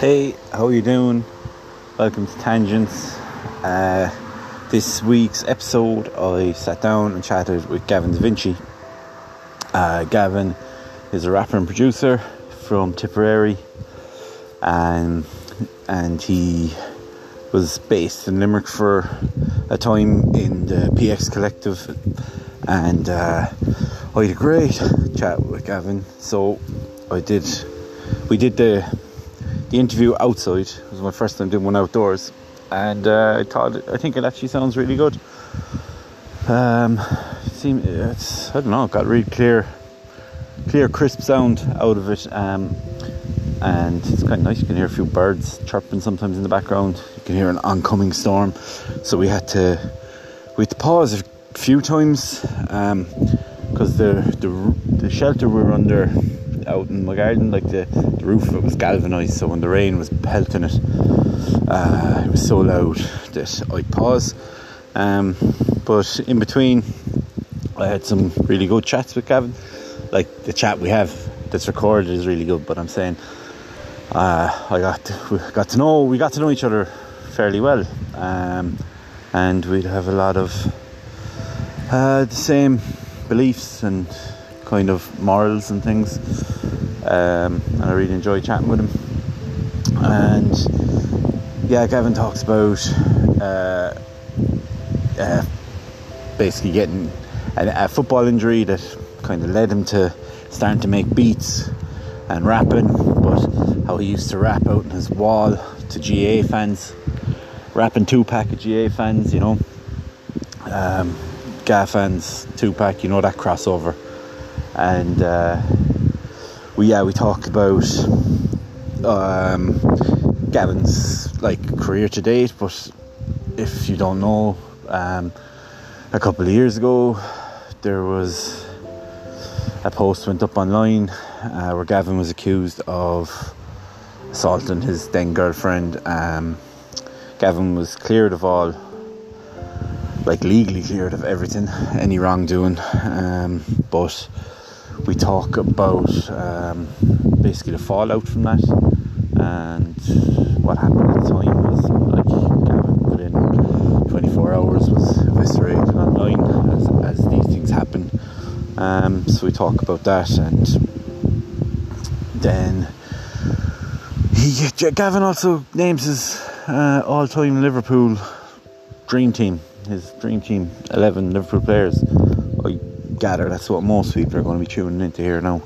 Hey, how are you doing? Welcome to Tangents. Uh, this week's episode, I sat down and chatted with Gavin Da Vinci. Uh, Gavin is a rapper and producer from Tipperary, and and he was based in Limerick for a time in the PX Collective, and uh, I had a great chat with Gavin. So I did, we did the the interview outside. It was my first time doing one outdoors, and uh, I thought I think it actually sounds really good. Um, seem it's I don't know, got really clear, clear, crisp sound out of it. Um, and it's kind of nice. You can hear a few birds chirping sometimes in the background. You can hear an oncoming storm. So we had to we had to pause a few times because um, the, the the shelter we were under out in my garden, like the, the roof of it was galvanised. So when the rain was pelting it, uh, it was so loud that I paused. Um, but in between, I had some really good chats with Gavin. Like the chat we have that's recorded is really good. But I'm saying uh, I got to, we got to know we got to know each other fairly well, um, and we'd have a lot of uh, the same beliefs and kind of morals and things. Um, and I really enjoy chatting with him. And yeah, Gavin talks about uh, uh, basically getting a, a football injury that kind of led him to starting to make beats and rapping, but how he used to rap out in his wall to GAA fans, rapping Tupac of GAA fans, you know, um, GAA fans, Tupac, you know that crossover, and uh, we yeah we talked about um, Gavin's like career to date, but if you don't know, um, a couple of years ago there was a post went up online uh, where Gavin was accused of assaulting his then girlfriend. Um, Gavin was cleared of all, like legally cleared of everything, any wrongdoing. Um, but we talk about um, basically the fallout from that and what happened at the time was like Gavin within 24 hours was eviscerated online as, as these things happen. Um, so we talk about that and then he, Gavin also names his uh, all-time Liverpool dream team, his dream team, 11 Liverpool players. I gather that's what most people are going to be tuning into here now.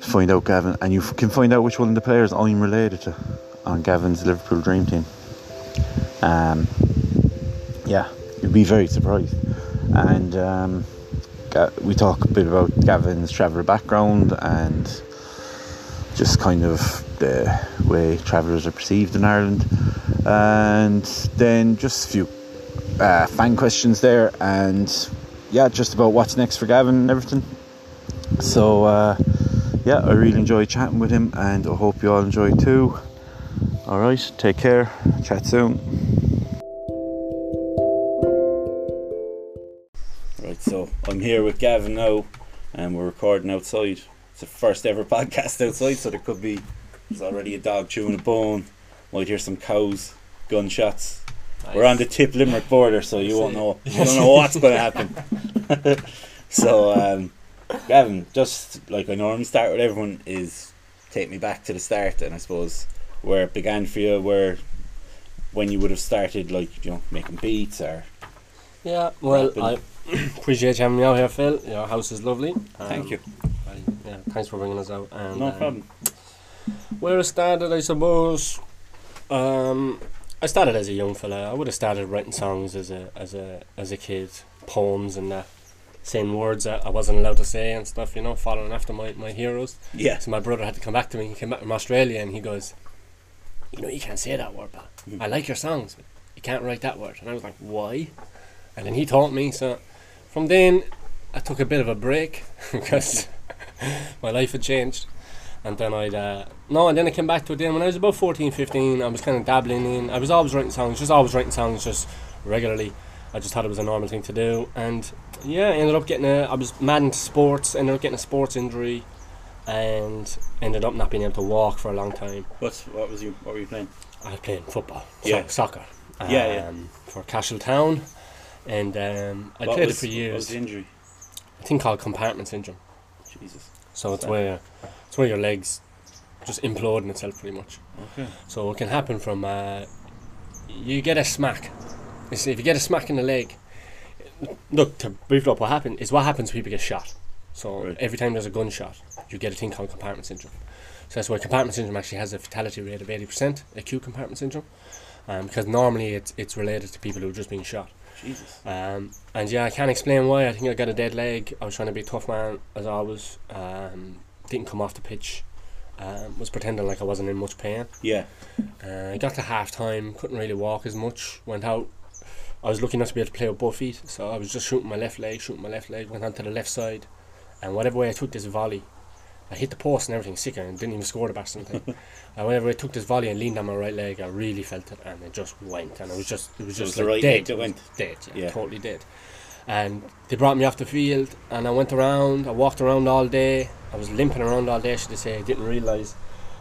Find out Gavin, and you can find out which one of the players I'm related to on Gavin's Liverpool dream team. Um, yeah, you'd be very surprised. And um, we talk a bit about Gavin's travel background and just kind of the way travellers are perceived in Ireland. And then just a few uh, fan questions there, and yeah, just about what's next for Gavin and everything. So, uh, yeah, I really enjoyed chatting with him, and I hope you all enjoy too. All right, take care. Chat soon. Right, so I'm here with Gavin now, and we're recording outside. It's the first ever podcast outside, so there could be there's already a dog chewing a bone. Might hear some cows, gunshots. Nice. We're on the tip Limerick border, so you won't know. You don't know what's going to happen. so, um, Gavin, just like I normally start with everyone, is take me back to the start, and I suppose where it began for you, where when you would have started, like you know, making beats or. Yeah, well, rapping. I appreciate you having me out here, Phil. Your house is lovely. Um, Thank you. I, yeah, thanks for bringing us out. And, no um, problem. Where I started, I suppose. Um, I started as a young fella. I would have started writing songs as a as a as a kid, poems and that, saying words that I wasn't allowed to say and stuff. You know, following after my, my heroes. Yeah. So my brother had to come back to me. He came back from Australia and he goes, "You know, you can't say that word, pal. Mm. I like your songs, but you can't write that word." And I was like, "Why?" And then he taught me. So from then, I took a bit of a break because my life had changed and then I'd uh, no, and then I came back to it. Then when I was about 14, 15, I was kind of dabbling in. I was always writing songs, just always writing songs, just regularly. I just thought it was a normal thing to do, and yeah, I ended up getting a. I was mad into sports. Ended up getting a sports injury, and ended up not being able to walk for a long time. What's what was you? What were you playing? I was playing football, so Yeah. soccer. Yeah, yeah. um, For Castletown, and um, I What played was- it for What was years. the injury? A thing called compartment syndrome. Jesus. So it's where it's where your legs just implode in itself pretty much. Okay. So it can happen from uh, you get a smack. You see, if you get a smack in the leg, look to brief it up, what happened is what happens when people get shot. So Right. every time there's a gunshot, you get a thing called compartment syndrome. So that's why compartment syndrome actually has a fatality rate of eighty percent, acute compartment syndrome, um, because normally it's it's related to people who have just been shot. Jesus. Um, and yeah, I can't explain why. I think I got a dead leg. I was trying to be a tough man as always. Um, didn't come off the pitch. Um, was pretending like I wasn't in much pain. Yeah. Uh, I got to half time, couldn't really walk as much. Went out. I was lucky enough to be able to play with both feet, so I was just shooting my left leg, shooting my left leg. Went on to the left side, and whatever way I took this volley, I hit the post and everything, sicker, and didn't even score the bastard thing. and whenever I took this volley and leaned on my right leg, I really felt it, and it just went, and it was just, it was So it just was the like right dead. that went? dead, yeah, Yeah. totally dead. And they brought me off the field, and I went around. I walked around all day. I was limping around all day. Should I say? I didn't realise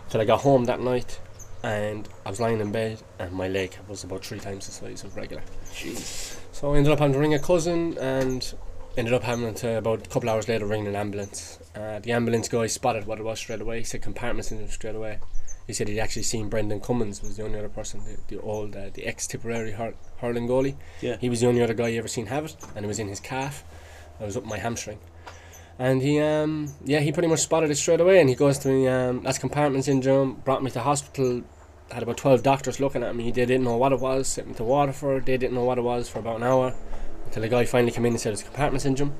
till I got home that night, and I was lying in bed, and my leg was about three times the size of regular. Jesus. So I ended up having to ring a cousin, and ended up having to about a couple hours later ring an ambulance. Uh, the ambulance guy spotted what it was straight away. He said compartment syndrome straight away. He said he'd actually seen Brendan Cummins was the only other person, the, the old, uh, the ex-Tipperary hur- hurling goalie. Yeah. He was the only other guy you ever seen have it, and it was in his calf. I was up my hamstring. And he, um, yeah, he pretty much spotted it straight away. And he goes to me, um, that's compartment syndrome. Brought me to hospital. Had about twelve doctors looking at me. They didn't know what it was. Sent me to Waterford. They didn't know what it was for about an hour, until the guy finally came in and said it's compartment syndrome.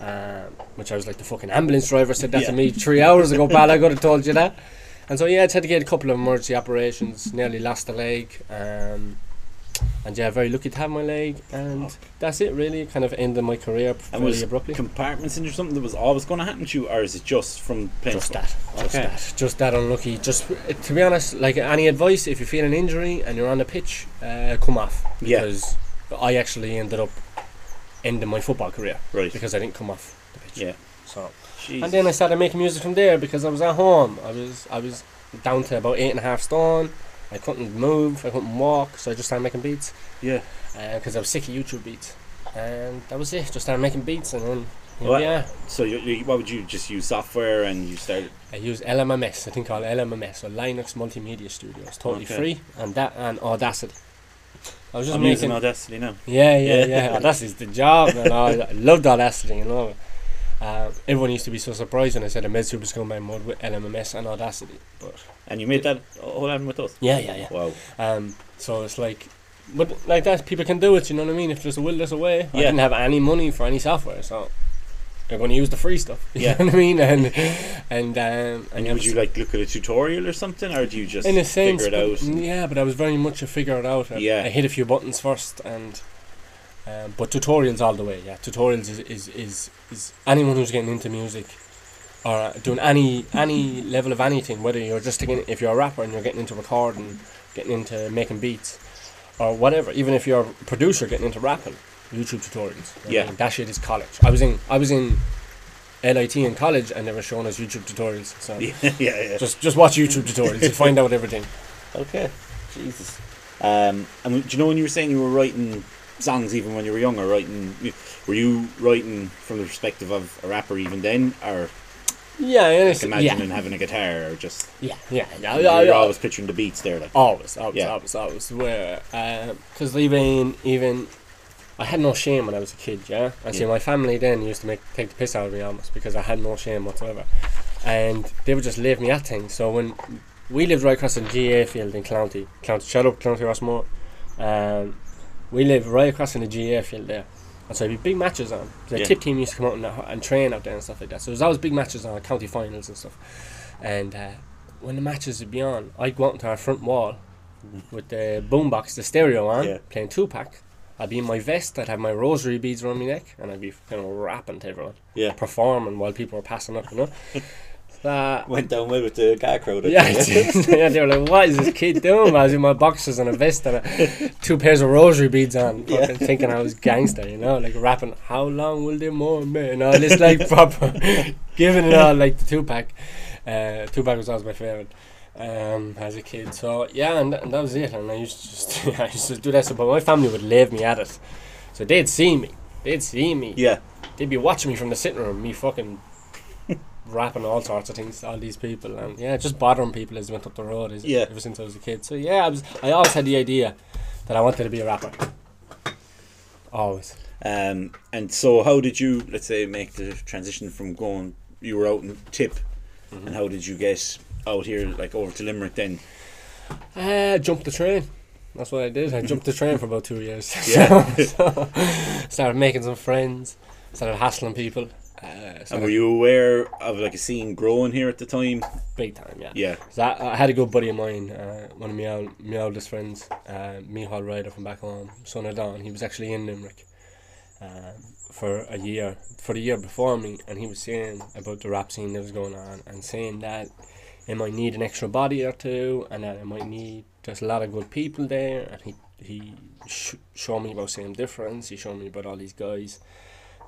Um, which I was like the fucking ambulance driver said that Yeah. to me three hours ago, pal. I could have told you that. And so yeah, I had to get a couple of emergency operations. Nearly lost the leg. Um, and yeah, very lucky to have my leg. And that's it, really. Kind of ended my career was abruptly. compartment syndrome something that was always going to happen to you, or is it just from playing? Just football? that, just Okay. that, just that unlucky. Just to be honest, like any advice, if you feel an injury and you're on the pitch, uh, come off Yeah. because I actually ended up ending my football career Right. because I didn't come off the pitch. Yeah. So and then I started making music from there because I was at home. I was I was down to about eight and a half stone. I couldn't move. I couldn't walk, so I just started making beats yeah. Uh, because I was sick of YouTube beats, and that was it. Just started making beats, and then What? yeah, So you, you, what would you just use software and you started? I use LMMS, I think called LMMS, so Linux Multimedia Studio. It's totally Okay. free, and that and Audacity. I was just I'm making. using Audacity now. yeah, yeah, Yeah. yeah. Audacity's the job, and I, I loved Audacity. You know, uh, everyone used to be so surprised when I said I made Super Scumbag mode with LMMS and Audacity. But And you made that whole album with us. yeah, yeah, yeah. Wow. Um, so it's like, but like that, people can do it. You know what I mean? If there's a will, there's a way. Yeah. I didn't have any money for any software, so. I'm going to use the free stuff. You Yeah. know what I mean? And and um, And yeah, would you like look at a tutorial or something, or do you just in a sense, figure it out? yeah, but I was very much a figure it out. I, Yeah. I hit a few buttons first, and um, but tutorials all the way. Yeah, tutorials is, is is is anyone who's getting into music or doing any any level of anything, whether you're just taking if you're a rapper and you're getting into recording, getting into making beats, or whatever. Even if you're a producer getting into rapping, YouTube tutorials. you know what I Yeah. mean? that shit is college. I was in I was in LIT in college, and they were showing us YouTube tutorials. So yeah, yeah, yeah. just just watch YouTube tutorials. You find out everything. Okay. Jesus. Um, and do you know when you were saying you were writing songs even when you were younger, writing, were you writing from the perspective of a rapper even then, or Yeah, like yes, imagining yeah, having a guitar, or just yeah, yeah, yeah, you're yeah, yeah. always picturing the beats there, like always, always, Yeah. always, always. Where, because even even, I had no shame when I was a kid. Yeah, and see, Yeah. my family then used to make take the piss out of me almost because I had no shame whatsoever, and they would just leave me at things. So when we lived right across the GAA field in County, County, shut up, County Rossmore, um, we live right across in the GAA field there. And so there'd be big matches on. The Yeah. tip team used to come out and, and train out there and stuff like that. So there's always big matches on, county finals and stuff. And uh, when the matches would be on, I'd go out into our front wall with the boombox, the stereo on, Yeah. playing Tupac. I'd be in my vest, I'd have my rosary beads around my neck, and I'd be kind of rapping to everyone, yeah. performing while people were passing up, you know. That Went down well with the guy crowd. yeah, yeah, they were like, "What is this kid doing?" I was in my boxers and a vest and a, two pairs of rosary beads on, Yeah. thinking I was gangster, you know, like rapping. How long will they mourn me? And all this like proper, giving it all like the Tupac. Uh, Tupac was always my favorite um, as a kid. So yeah, and, th- and that was it. And I used to just I used to do that. So, but my family would leave me at it, so they'd see me. They'd see me. Yeah. They'd be watching me from the sitting room. Me fucking rapping all sorts of things to all these people, and yeah, just bothering people as I went up the road. As, Yeah. Ever since I was a kid. So yeah, I was. I always had the idea that I wanted to be a rapper. Always. Um, and so, how did you, let's say, make the transition from going? You were out in Tip, Mm-hmm. and how did you get out here, like over to Limerick? Then, Uh, jumped the train. That's what I did. I jumped the train for about two years. Yeah. so, so, started making some friends. Started hassling people. Uh, and were you aware of like a scene growing here at the time? big time? Yeah. Yeah, So I, I had a good buddy of mine, uh, one of my, old, my oldest friends, uh, Mihal Ryder from back home, son of Don. He was actually in Limerick um, for a year, for the year before me, and he was saying about the rap scene that was going on and saying that it might need an extra body or two and that it might need just a lot of good people there. And he, he sh- showed me about same difference, he showed me about all these guys.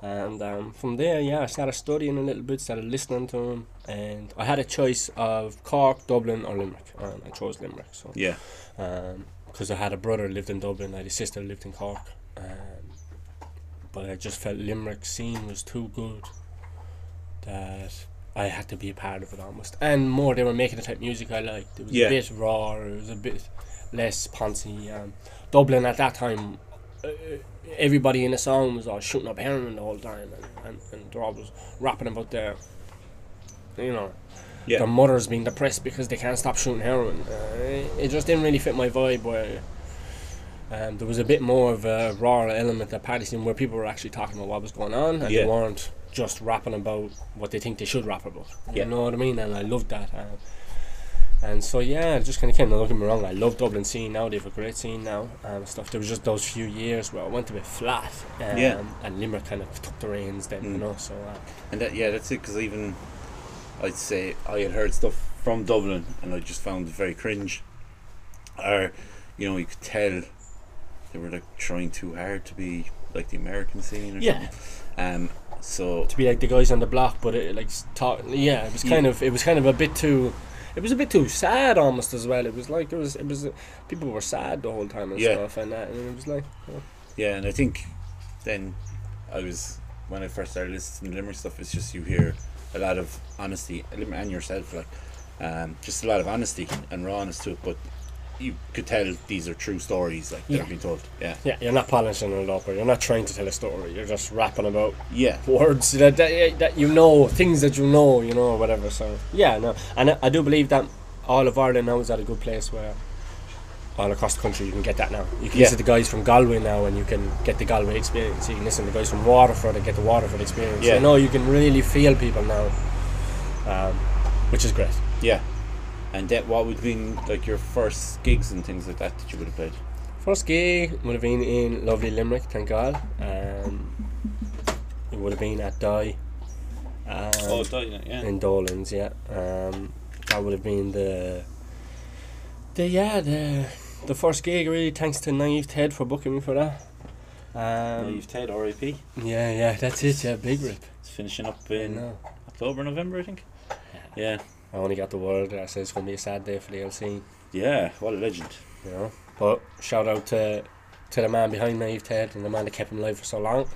And um, from there, yeah, I started studying a little bit, started listening to him, and I had a choice of Cork, Dublin, or Limerick, and I chose Limerick. So, yeah, because I had a brother who lived in Dublin, I had a sister who lived in Cork, um, but I just felt Limerick scene was too good that I had to be a part of it almost. And more, they were making the type of music I liked. It was Yeah. a bit raw, it was a bit less poncy. Um, Dublin at that time, uh, everybody in the song was all shooting up heroin the whole time, and, and, and they're always rapping about their, you know, yeah, their mothers being depressed because they can't stop shooting heroin. Uh, it, it just didn't really fit my vibe. Where um, there was a bit more of a raw element at party scene where people were actually talking about what was going on, and Yeah. they weren't just rapping about what they think they should rap about. Yeah. You know what I mean? And I loved that. Uh, and so yeah, just kind of came. Now, don't get me wrong, I love Dublin scene now. They have a great scene now and stuff. There was just those few years where I went a bit flat. Um, Yeah. And Limerick kind of took the reins then, you Mm. know. So uh, and that yeah, that's it. Because even I'd say I had heard stuff from Dublin, and I just found it very cringe. Or, you know, you could tell they were like trying too hard to be like the American scene. Or Yeah. something. Um. So to be like the guys on the block, but it like talk. Yeah, it was kind Yeah. of it was kind of a bit too. It was a bit too sad almost as well. It was like it was it was people were sad the whole time and Yeah. stuff, and that, and it was like Yeah, and I think then I was when I first started listening to Limerick stuff. It's just you hear a lot of honesty, and yourself, like um, just a lot of honesty and rawness to it. But you could tell these are true stories, like Yeah. they're being told. Yeah, yeah, you're not polishing it up, or you're not trying to tell a story. You're just rapping about yeah, words that, that that you know, things that you know, you know, or whatever. So yeah, no, and I, I do believe that all of Ireland now is at a good place where. All across the country, you can get that now. You can Yeah. listen to the guys from Galway now, and you can get the Galway experience. You can listen to the guys from Waterford and get the Waterford experience. Yeah. You know, you can really feel people now, um, which is great. yeah. And that what would have been like your first gigs and things like that that you would have played? First gig would have been in lovely Limerick, thank God. Um, it would have been at Die. Um, yeah. in Dolan's, yeah. Um, that would have been the the yeah the the first gig really. Thanks to Naive Ted for booking me for that. Um, Naive Ted, R.I.P. yeah, yeah, that's it. Yeah, big rip. It's finishing up in. October, November, I think. Yeah, I only got the word that says it's gonna be a sad day for the LC. yeah. What a legend. You know, but shout out to to the man behind Naive Ted and the man that kept him alive for so long.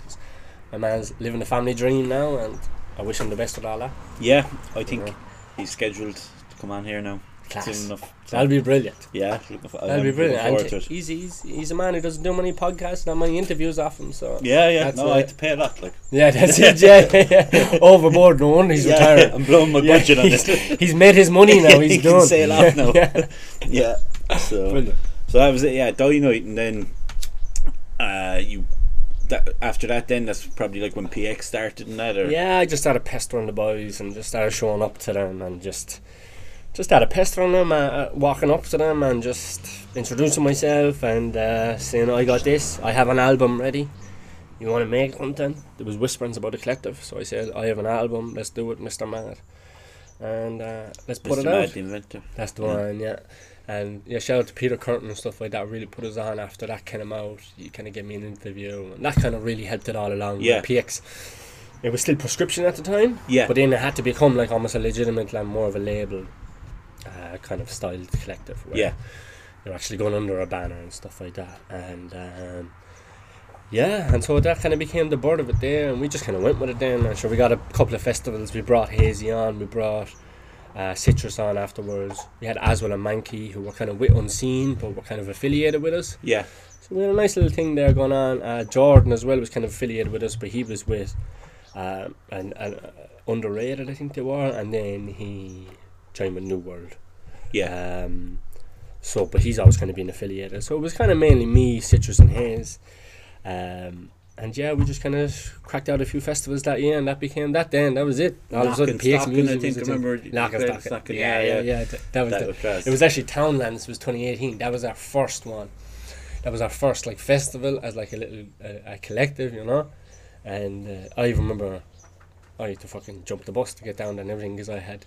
My man's living the family dream now, and I wish him the best with all that. Yeah, I think know. he's scheduled to come on here now. Class. That'll be brilliant. Yeah, That'll be brilliant. And he's, he's he's a man who doesn't do many podcasts, not many interviews off him. So Yeah, yeah. That's no. I had to pay a lot. Like, yeah, that's it. Yeah, yeah. overboard. No wonder he's yeah, retired. I'm blowing my Yeah, budget on this. he's made his money now. He's He can done. sail off now. yeah, yeah. So, brilliant. so that was it. Yeah, die night, and then uh, you. That, after that, then that's probably like when PX started and that, or Yeah, I just started pestering the boys and just started showing up to them and just just started pestering them, uh, uh, walking up to them and just introducing myself and uh, saying, I got this, I have an album ready. You want to make something? There was whisperings about the collective, so I said, I have an album, let's do it, Mr. Mad. And uh, let's put Mr. it Mad, out. the inventor. That's the Yeah. one, yeah. And yeah, shout out to Peter Curtin and stuff like that. Really put us on after that came out. You kind of gave me an interview, and that kind of really helped it all along. Yeah. PX it was still prescription at the time. Yeah. But then it had to become like almost a legitimate, like more of a label, uh, kind of styled collective. Where Yeah. You're actually going under a banner and stuff like that, and um, yeah, and so that kind of became the bird of it there, and we just kind of went with it then. And sure, we got a couple of festivals. We brought Hazy on. We brought. Uh, Citrus on afterwards. We had Aswell and Mankey who were kind of with Unseen, but were kind of affiliated with us. Yeah. So we had a nice little thing there going on. Uh, Jordan as well was kind of affiliated with us, but he was with um, and, and uh, underrated, I think they were, and then he joined with New World. Yeah. Um, so, but he's always kind of been affiliated. So it was kind of mainly me, Citrus, and his. Um, and yeah, we just kind of cracked out a few festivals that year, and that became that. Then that was it. All of a sudden, PX Stockin', music I think, the thing. remember Knockin' Knockin' Stockin'. Stockin', Yeah, yeah, yeah, yeah. yeah. Th- That was That the, was it was actually Townlands was 2018. That was our first one. That was our first like festival as like a little uh, a collective, you know. And uh, I remember I had to fucking jump the bus to get down there and everything because I had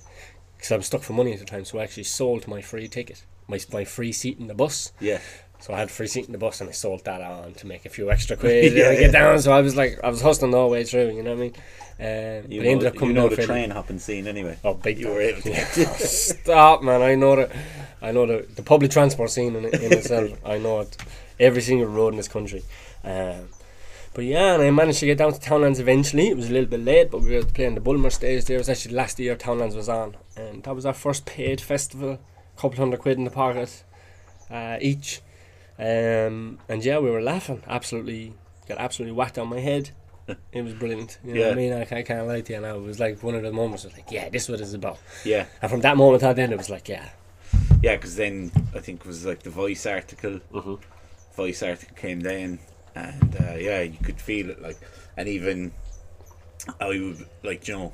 because I was stuck for money at the time. So I actually sold my free ticket, my my free seat in the bus. Yeah. So I had a free seat in the bus and I sold that on to make a few extra quid Yeah, and get down. So I was like I was hustling all the whole way through. You know what I mean? Um, You but I ended know, up coming you know the train hopping scene anyway. Oh, big You were able to get Stop, man! I know the, I know the, the public transport scene in, in itself. I know it, every single road in this country. Um, but yeah, and I managed to get down to Townlands eventually. It was a little bit late, but we were playing the Bulmer stage there. It was actually the last year Townlands was on, and that was our first paid festival. a couple hundred quid in the pocket uh, each, um, and yeah, we were laughing. Absolutely, got absolutely whacked on my head. It was brilliant. You know what I mean? I, I can't lie to you now. It was like one of the moments. I was like, yeah, this is what it's about. Yeah. And from that moment on, then it was like, yeah, Yeah, because then I think it was like the Voice article. Mhm. Voice article came down, and uh, yeah, you could feel it. Like, and even I would like, you know,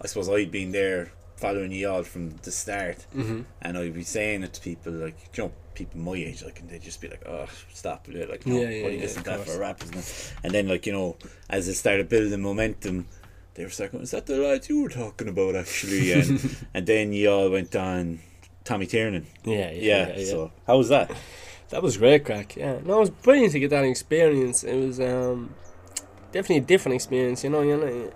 I suppose I'd been there following you all from the start, Mhm. and I'd be saying it to people like, you know, people my age, like, and they'd just be like, "Oh, stop with it!" Like, no, Yeah, yeah, what are you yeah, to that for a rap, isn't it? And then, like, you know, as it started building momentum. They were like, "Is that the lads you were talking about, actually?" And, and then you all went on Tommy Tiernan. yeah, Yeah, so how was that? that was great crack. Yeah, no, it was brilliant to get that experience. It was um, definitely a different experience. You know, you know,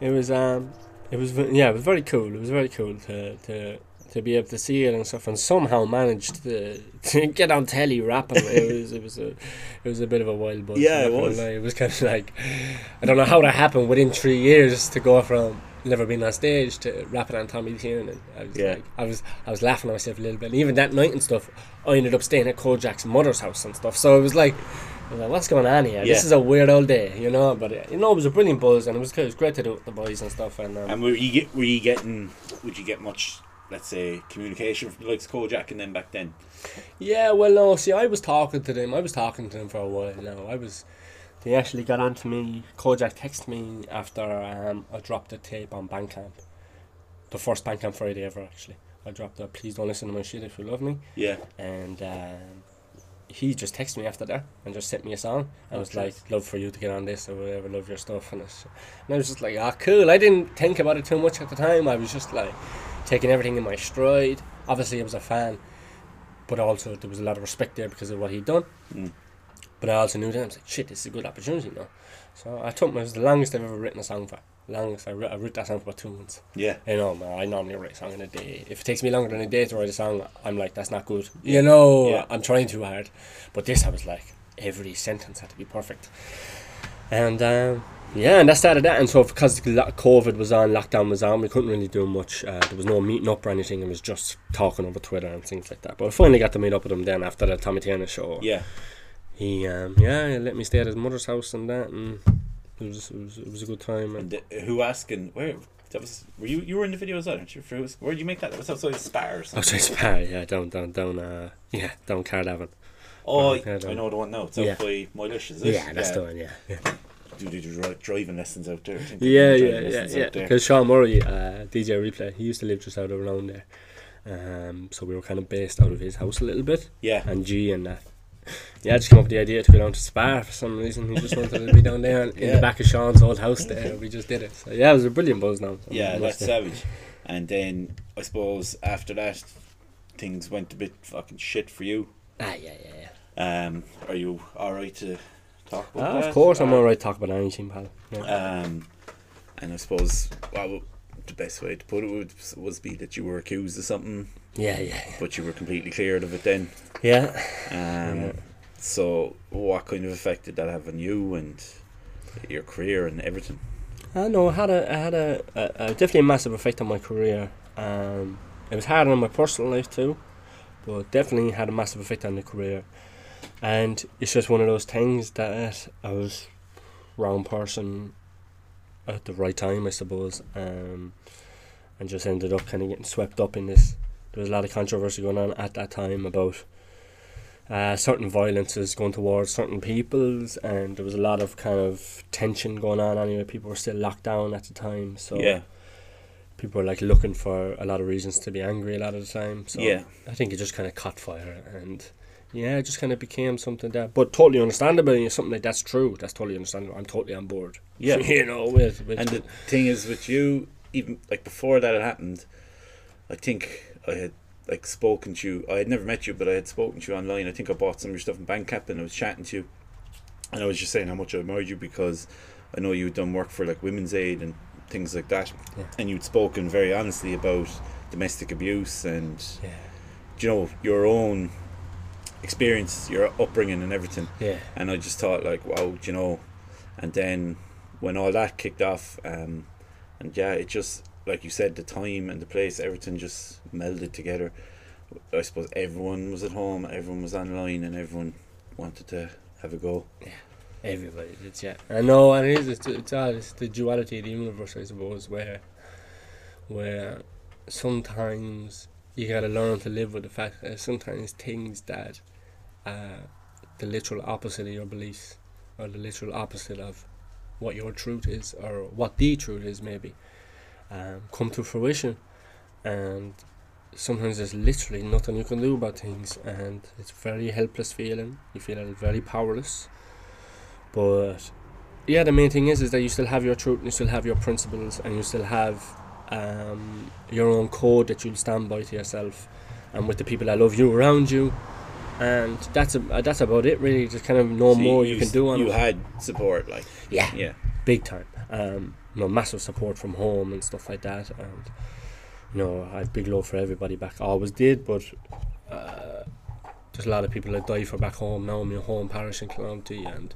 it was um, it was yeah, it was very cool. It was very cool to to. To be able to see it and stuff, and somehow managed to, to get on telly rapping, it was it was a it was a bit of a wild buzz. Yeah, it was. lie. It was kind of like I don't know how that happened within three years to go from never been on stage to rapping on Tommy Tiernan. I was Yeah. like, I was I was laughing at myself a little bit. And even that night and stuff, I ended up staying at Kojaque's mother's house and stuff. So it was like, was like what's going on here? This is a weird old day, you know. But uh, you know, it was a brilliant buzz, and it was, it was great to do with the boys and stuff. And, um, And were you get, were you getting? Would you get much? Let's say communication from the likes of Kojaque and then back then. Yeah, well, no. See, I was talking to them. I was talking to them for a while now. I was. They actually got on to me. Kojaque texted me after um, I dropped the tape on Bandcamp. The first Bandcamp Friday ever, actually. I dropped a Please Don't Listen to My Shit If You Love Me. Yeah, And um, he just texted me after that and just sent me a song. I was like, love for you to get on this or whatever, love your stuff. And, it's, and I was just like, ah, cool. I didn't think about it too much at the time. I was just like taking everything in my stride. Obviously, I was a fan, but also there was a lot of respect there because of what he'd done. Mm. But I also knew then, I was like, shit, this is a good opportunity now. So I took my, it was the longest I've ever written a song for. Longest, I, wrote, I wrote that song for about two months. yeah, You know, man, I normally write a song in a day. If it takes me longer than a day to write a song, I'm like, that's not good. You know, Yeah. I'm trying too hard. But this, I was like, every sentence had to be perfect. And um, yeah, and that started that. And so because COVID was on, lockdown was on, we couldn't really do much. Uh, there was no meeting up or anything. It was just talking over Twitter and things like that. But I finally got to meet up with him then after the Tommy Tiernan show. yeah. He, um, yeah, he let me stay at his mother's house and that, and it was, it was, it was a good time. And And who asking where? That was were you you were in the video as well, aren't you? Where did you make that? That was outside Spar or something. yeah, down, down, down, uh, yeah, down Caherdavin. Oh, Yeah, I don't- I know the one now. It's Yeah. out by Moylish, is it? Yeah, that's the one. Yeah, yeah, Do do driving lessons out there? I think they yeah, yeah, yeah. yeah. Because Sean Murray, uh, DJ Replay, he used to live just out of around there. Um, so we were kind of based out of his house a little bit, Yeah, and G and that. Yeah, I just came up with the idea to go down to Spar for some reason. He just wanted to be down there in Yeah. the back of Sean's old house there. We just did it. So yeah, it was a brilliant buzz now. So yeah, that's savage. And then I suppose after that, things went a bit fucking shit for you. Ah, yeah, yeah, yeah. Um, are you all right to talk Ah, about that. of course, I'm Uh, alright to talk about anything, pal. Yeah. Um, and I suppose well, the best way to put it would was be that you were accused of something, yeah, yeah, but you were completely cleared of it then. yeah. Um, Yeah. So, what kind of effect did that have on you and your career and everything? I know. I had a, I had a, a, a definitely a massive effect on my career. Um, it was hard on my personal life too, but definitely had a massive effect on the career. And it's just one of those things that I was wrong person at the right time, I suppose. Um, and just ended up kind of getting swept up in this. There was a lot of controversy going on at that time about uh, certain violences going towards certain peoples, and there was a lot of kind of tension going on. Anyway, people were still locked down at the time, so yeah, people were like looking for a lot of reasons to be angry a lot of the time. So yeah, I think it just kind of caught fire, and yeah, it just kind of became something that, but totally understandable. And something like that's true. That's totally understandable. I'm totally on board. Yeah. you know, with, with And the thing is, with you, even like before that had happened, I think I had like spoken to you. I had never met you, but I had spoken to you online. I think I bought some of your stuff in Bandcamp, and I was chatting to you, and I was just saying how much I admired you because I know you'd done work for like Women's Aid and things like that, Yeah. and you'd spoken very honestly about domestic abuse and yeah, you know your own experience, your upbringing, and everything. yeah, and I just thought like wow you know and then when all that kicked off um and yeah it just like you said the time and the place everything just melded together I suppose everyone was at home everyone was online and everyone wanted to have a go Yeah, everybody did. Yeah, I know, and it is. It's, it's, it's the duality of the universe, I suppose, where where sometimes you gotta learn to live with the fact that sometimes things that uh, the literal opposite of your beliefs or the literal opposite of what your truth is or what the truth is maybe um, come to fruition. And sometimes there's literally nothing you can do about things and it's a very helpless feeling. You feel very powerless. But yeah the main thing is is that you still have your truth and you still have your principles and you still have um, your own code that you'll stand by to yourself and with the people that love you around you. And that's a, uh, that's about it really. Just kind of no So more you, can do on you it. had support like yeah. yeah. Big time. Um, you know, massive support from home and stuff like that, and you know, I have big love for everybody back. I always did, but uh, there's a lot of people that die for back home now. in My home parish in Clonoulty, and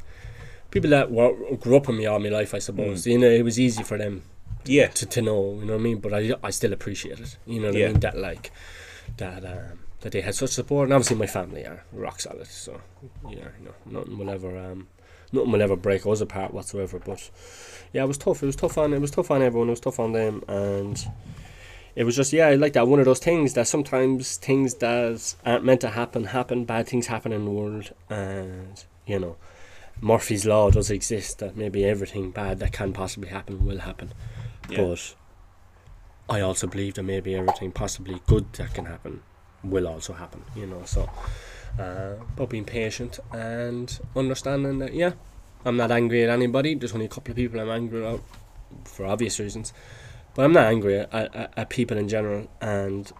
people that were, grew up with me all my life. I suppose you know it was easy for them yeah to, to know. You know what I mean? But I, I still appreciate it. You know what Yeah. I mean? That like that um, that they had such support, and obviously my family are rock solid. So yeah, you know, nothing will ever um, nothing will ever break us apart whatsoever. But yeah, it was tough. It was tough on it was tough on everyone. It was tough on them, and it was just yeah, I like that. One of those things that sometimes things that aren't meant to happen happen. Bad things happen in the world, and you know. Murphy's law does exist that maybe everything bad that can possibly happen will happen. yeah But I also believe that maybe everything possibly good that can happen will also happen, you know. So, uh, but being patient and understanding that, yeah, I'm not angry at anybody. There's only a couple of people I'm angry at for obvious reasons. But I'm not angry at, at, at people in general. And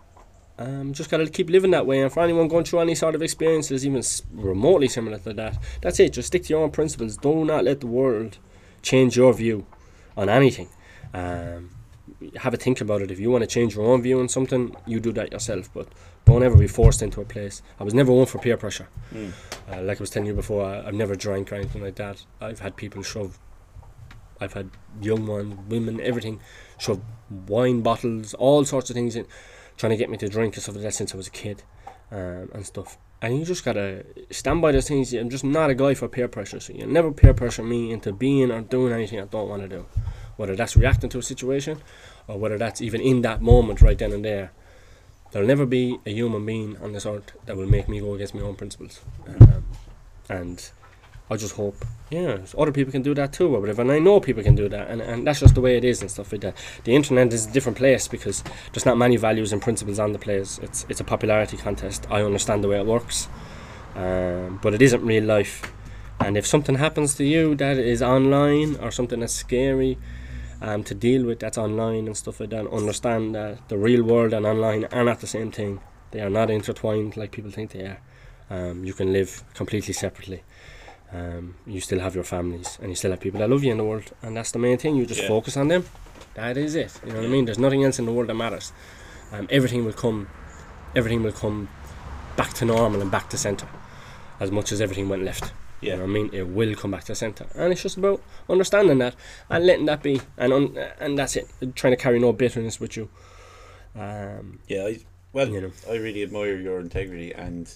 um, just got to keep living that way. And for anyone going through any sort of experiences, even remotely similar to that, that's it. Just stick to your own principles. Do not let the world change your view on anything. Um, have a think about it. If you want to change your own view on something, you do that yourself. But don't ever be forced into a place. I was never one for peer pressure. Mm. Uh, like I was telling you before, I, I've never drank or anything like that. I've had people shove. I've had young ones, women, everything, shove wine bottles, all sorts of things in, trying to get me to drink and stuff like that since I was a kid, um, and stuff. And you just gotta stand by those things. I'm just not a guy for peer pressure. So you never peer pressure me into being or doing anything I don't want to do, whether that's reacting to a situation, or whether that's even in that moment right then and there. There'll never be a human being on this earth that will make me go against my own principles. Um, and I just hope, yeah, other people can do that too, or whatever. And I know people can do that, and, and that's just the way it is and stuff like that. The internet is a different place because there's not many values and principles on the place. It's it's a popularity contest. I understand the way it works, um, but it isn't real life. And if something happens to you that is online or something that's scary, um, to deal with that's online and stuff like that, understand that the real world and online are not the same thing. They are not intertwined like people think they are. Um, you can live completely separately. Um, you still have your families, and you still have people that love you in the world, and that's the main thing. You just Yeah. focus on them. That is it. You know what I mean? There's nothing else in the world that matters. Um, everything will come. Everything will come back to normal and back to center, as much as everything went left. You know Yeah. I mean? It will come back to the centre. And it's just about understanding that and letting that be. And un- and that's it. Trying to carry no bitterness with you. Um, Yeah, I, well, You know. I really admire your integrity, and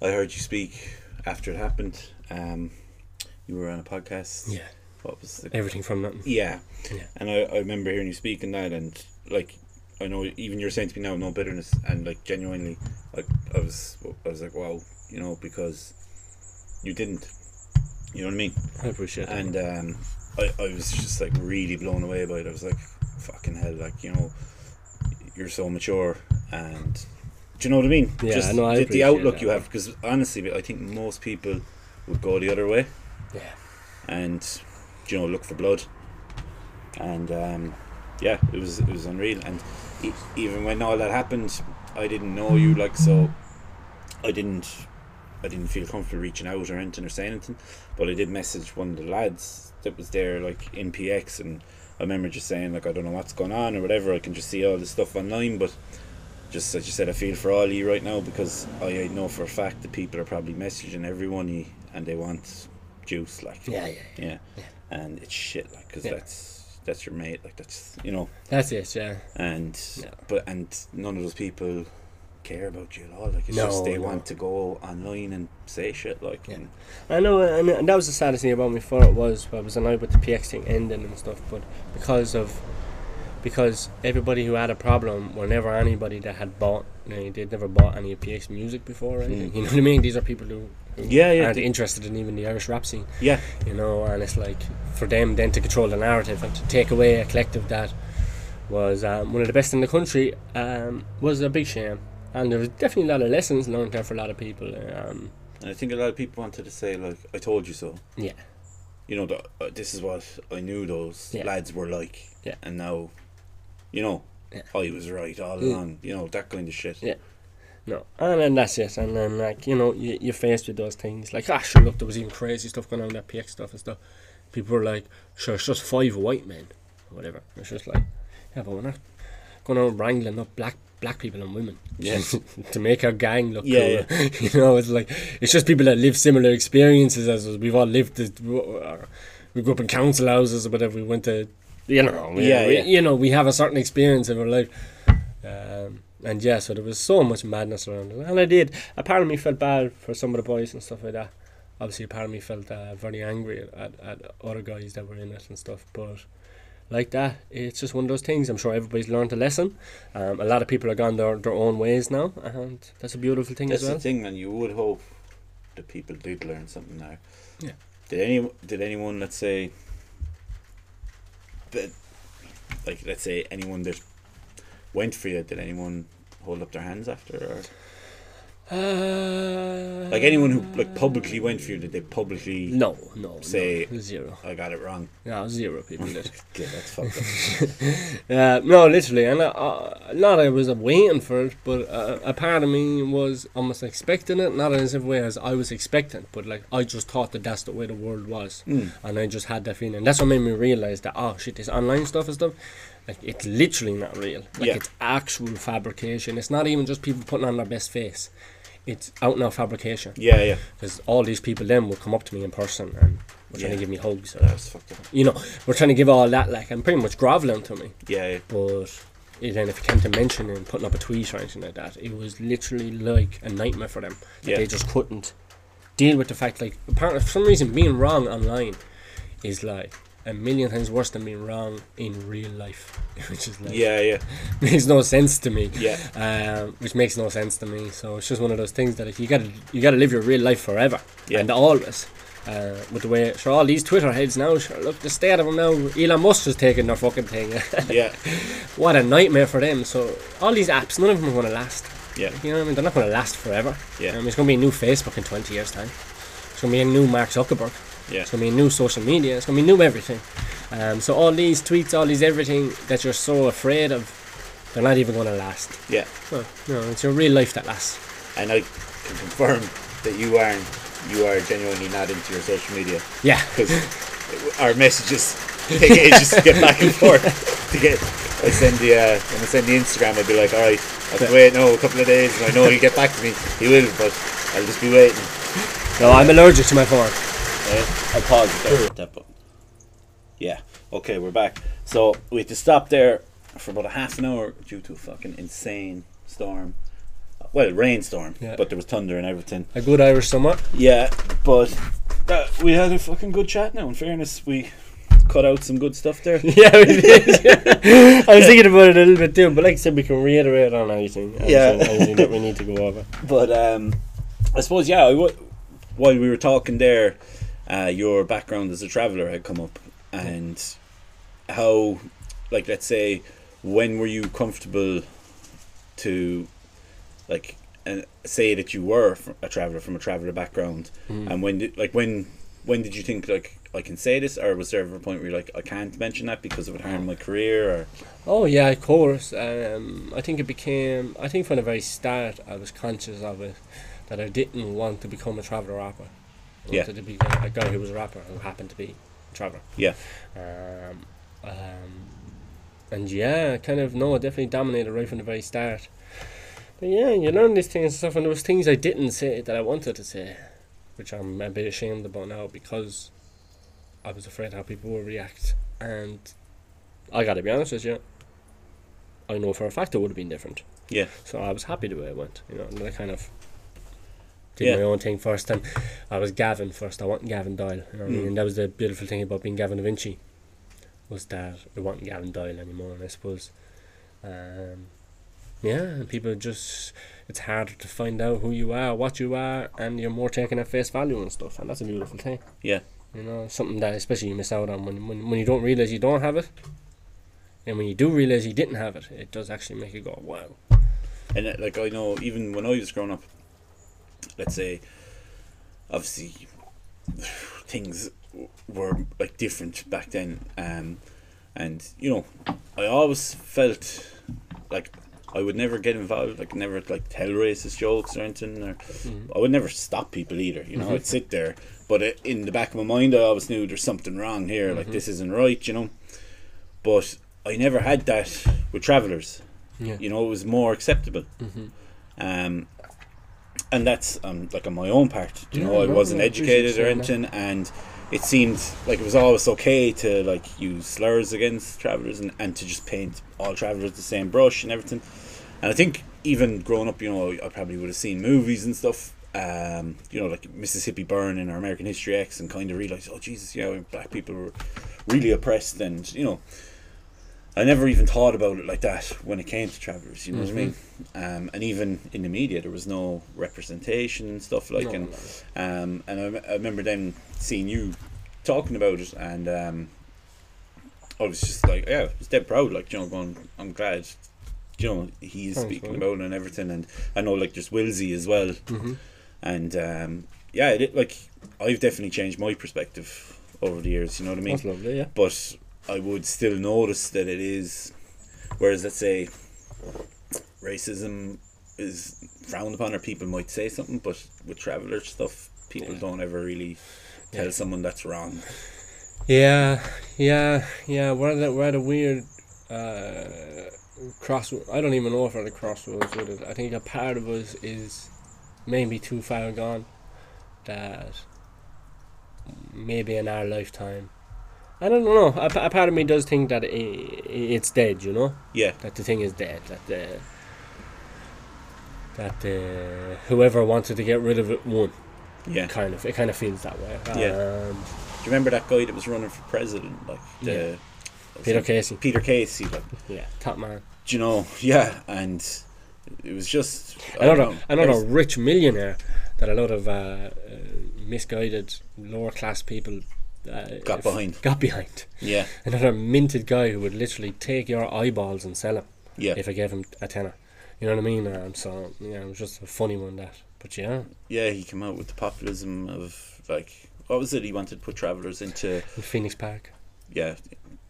I heard you speak after it happened. Um, you were on a podcast. yeah. What was the? Everything from nothing. Yeah, Yeah. and I, I remember hearing you speak in that, and like I know even you're saying to me now, no bitterness, and like genuinely, like I was, I was like, wow, you know, because you didn't. You know what I mean? I appreciate it. and um, I, I was just like really blown away by it. I was like, fucking hell, like you know, you're so mature, and do you know what I mean? Yeah, just no, I the, the outlook that. you have, because honestly, I think most people would go the other way yeah. and you know look for blood, and um, yeah, it was it was unreal. And e- even when all that happened, I didn't know you like so. I didn't. I didn't feel comfortable reaching out or anything or saying anything, but I did message one of the lads that was there, like in PX, and I remember just saying like I don't know what's going on or whatever. I can just see all this stuff online, but just as you said, I feel for all of you right now because I, I know for a fact that people are probably messaging everyone you and they want juice, like Yeah, yeah. yeah, Yeah. and it's shit, like because Yeah. that's that's your mate, like that's you know, That's it, yeah. and but and none of those people care about you at all. Like it's No, just they no. want to go online and say shit, like Yeah. and, I know, and, and that was the saddest thing about me before it was, I was annoyed with the PX thing ending and stuff, but because of, because everybody who had a problem were never anybody that had bought, you know, they'd never bought any of PX music before or anything, Mm. you know what I mean? These are people who, who Yeah, yeah, aren't interested in even the Irish rap scene, yeah, you know, and it's like, for them then to control the narrative and to take away a collective that was um, one of the best in the country um, was a big shame. And there was definitely a lot of lessons learned there for a lot of people. Um, and I think a lot of people wanted to say like I told you so. yeah, You know, the, uh, this is what I knew those Yeah. lads were like, Yeah. and now, you know, Yeah. I was right all Yeah. along. You know that kind of shit. Yeah. No, and then that's it. And then like you know you you're faced with those things like ah sure look there was even crazy stuff going on with that PX stuff and stuff. People were like sure it's just five white men, or whatever. It's just like yeah, but we're not going around wrangling up black black people and women. Yeah. to make our gang look Yeah, cool. you know, it's like it's just people that live similar experiences as us. We've all lived. This, we grew up in council houses or whatever. We went to, you know, we, Yeah, we- yeah. you know, we have a certain experience in our life. Um, and yeah, so there was so much madness around it, and I did. A part of me felt bad for some of the boys and stuff like that. Obviously, a part of me felt uh, very angry at, at other guys that were in it and stuff. But like that, it's just one of those things. I'm sure everybody's learned a lesson. Um, a lot of people are gone their, their own ways now, and that's a beautiful thing That's as well. That's the thing, and you would hope that people did learn something now. Yeah. Did any did anyone let's say that like let's say anyone that went for you, did anyone hold up their hands after or Uh, like anyone who like publicly went for you, did they publicly No, no, Say- no, zero. I got it wrong? No, zero people did. Yeah, that's fucked up. Uh, no, literally, and uh, uh, not I was waiting for it, but uh, a part of me was almost expecting it. Not in as way as I was expecting, but like I just thought that that's the way the world was, Mm. and I just had that feeling. That's what made me realize that oh shit, this online stuff and stuff, like it's literally not real. Like Yeah. it's actual fabrication. It's not even just people putting on their best face. It's out and out fabrication. Yeah, yeah. Because all these people then will come up to me in person and were trying Yeah. to give me hugs. Or, That's fucked up. you know, we're trying to give all that like and pretty much groveling to me. Yeah, yeah. But then if it came to mentioning putting up a tweet or anything like that, it was literally like a nightmare for them. That Yeah. They just couldn't deal with the fact like apparently for some reason being wrong online is like a million times worse than being wrong in real life. Which is like Yeah, yeah. makes no sense to me. Yeah. Um, which makes no sense to me. So it's just one of those things that like, you gotta you gotta live your real life forever Yeah. and always. Uh, with the way, sure, all these Twitter heads now, sure, look the state of them now. Elon Musk has taken their fucking thing. Yeah. what a nightmare for them. So all these apps, none of them are going to last. Yeah. You know what I mean? They're not going to last forever. Yeah. Um, it's going to be a new Facebook in 20 years' time. It's going to be a new Mark Zuckerberg. Yeah. It's going to be new social media. It's going to be new everything. Um, so all these tweets, all these everything that you're so afraid of, they're not even going to last. Yeah. No, no, it's your real life that lasts. And I can confirm that you aren't you are genuinely not into your social media Yeah. because our messages take ages to get back and forth. To get, I send the uh, when I send the Instagram, I'll be like, all right, I'll have to wait no a couple of days, and I know he'll get back to me. He will, but I'll just be waiting. No, I'm allergic to my phone. I paused there. That button. Yeah. Okay, we're back. So we had to stop there for about a half an hour due to a fucking insane storm. Well, rainstorm, Yeah. but there was thunder and everything. A good Irish summer. Yeah, but that, we had a fucking good chat now. In fairness, we cut out some good stuff there. yeah, we did. I was thinking about it a little bit too, but like I said, we can reiterate on anything. anything Yeah. anything that we need to go over. But um, I suppose yeah. I w- while we were talking there, uh, your background as a traveller had come up, and how, like, let's say, when were you comfortable to, like, uh, say that you were a traveller from a traveller background, and when did like when when did you think like I can say this, or was there ever a point where you're like I can't mention that because it would harm my career, or Oh yeah, of course. Um, I think it became. I think from the very start, I was conscious of it that I didn't want to become a traveller rapper. Yeah. to be a, guy who was a rapper who happened to be traveller. yeah, Um, um, and yeah, kind of no, definitely dominated right from the very start. But yeah, you learn these things and stuff, and there was things I didn't say that I wanted to say, which I'm a bit ashamed about now because I was afraid how people would react. And I got to be honest with you, I know for a fact it would have been different. yeah, So I was happy the way it went, you know, and I kind of did Yeah. my own thing first. And I was Gavin first. I wasn't Gavin Doyle. You know what I mean? Mm. And that was the beautiful thing about being Gavin Da Vinci, was that I wasn't Gavin Doyle anymore. And I suppose, um, yeah, and people just it's harder to find out who you are, what you are, and you're more taken at face value and stuff. And that's a beautiful thing. yeah, You know, something that especially you miss out on when when, when you don't realize you don't have it. And when you do realize you didn't have it, it does actually make you go, wow. And uh, like I know, even when I was growing up, let's say, obviously, things were like different back then. Um, and you know, I always felt like I would never get involved, like never like tell racist jokes or anything, or I would never stop people either. You know, I'd sit there, but it, in the back of my mind, I always knew there's something wrong here. Like this isn't right. You know, but I never had that with travelers. Yeah. You know, it was more acceptable. Mm-hmm. Um, and that's um, like on my own part. You Yeah, know, I wasn't no, I appreciate educated or saying that. anything, and it seemed like it was always okay to like use slurs against travelers and, and to just paint all travelers the same brush and everything. And I think even growing up, you know, I probably would have seen movies and stuff. Um, you know, like Mississippi Burn or American History X, and kind of realized, oh Jesus, you know, black people were really oppressed, and you know, I never even thought about it like that when it came to travelers. You know what I mean? Um, and even in the media, there was no representation and stuff like. No, and no. um, and I, I remember then seeing you talking about it, and um, I was just like, yeah, I was dead proud. Like, you know, going, I'm glad. You know, he's speaking about it and everything, and I know like there's Wilsey as well, Mm-hmm. and um, yeah, it, like I've definitely changed my perspective over the years. You know what I mean? That's lovely, yeah. but I would still notice that it is. Whereas, let's say, racism is frowned upon, or people might say something, but with traveller stuff, people Yeah. don't ever really tell Yeah. someone that's wrong. Yeah, yeah, yeah. We're at a, we're at a weird uh, crossroads. I don't even know if we're at a crossroads with it. I think a part of us is maybe too far gone that maybe in our lifetime. I don't know. A, a part of me does think that i i it's dead. You know Yeah, that the thing is dead. That the that the whoever wanted to get rid of it won. yeah. Kind of. It kind of feels that way. Yeah. Um, Do you remember that guy that was running for president, like the Yeah. Peter it? Casey. Peter Casey, like Yeah. Top man. do you know? Yeah, and it was just I another don't know, another rich millionaire that a lot of uh, uh, misguided lower class people uh, Got behind. Got behind. Yeah, Another minted guy who would literally take your eyeballs and sell them yeah, if I gave him a tenner. You know what I mean? Um, so yeah, it was just a funny one that. But yeah, yeah. He came out with the populism of like what was it? He wanted to put travelers into in Phoenix Park yeah,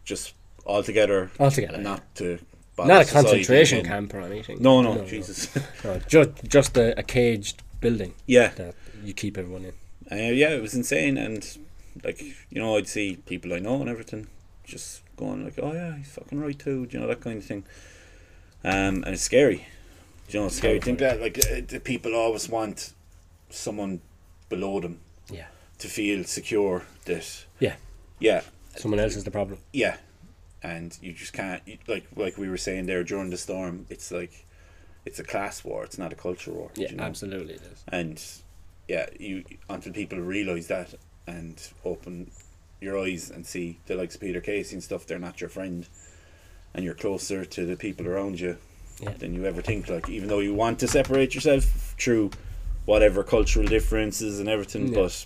just all together, altogether. not to Not a concentration camp or anything. No, no, Jesus. No, just just a, a caged building yeah, that you keep everyone in. uh, yeah, it was insane, and like you know, I'd see people I know and everything just going like, "Oh yeah, he's fucking right too," do you know that kind of thing. Um, and it's scary. You know, it's scary. Think that like uh, the people always want someone below them Yeah. to feel secure that Yeah. yeah Someone else is the problem. yeah and you just can't you- like like we were saying there during the storm it's like it's a class war it's not a culture war Yeah, you know? absolutely it is. and yeah you until people realize that and open your eyes and see the likes of Peter Casey and stuff they're not your friend and you're closer to the people around you Yeah. than you ever think like even though you want to separate yourself through whatever cultural differences and everything Yeah. but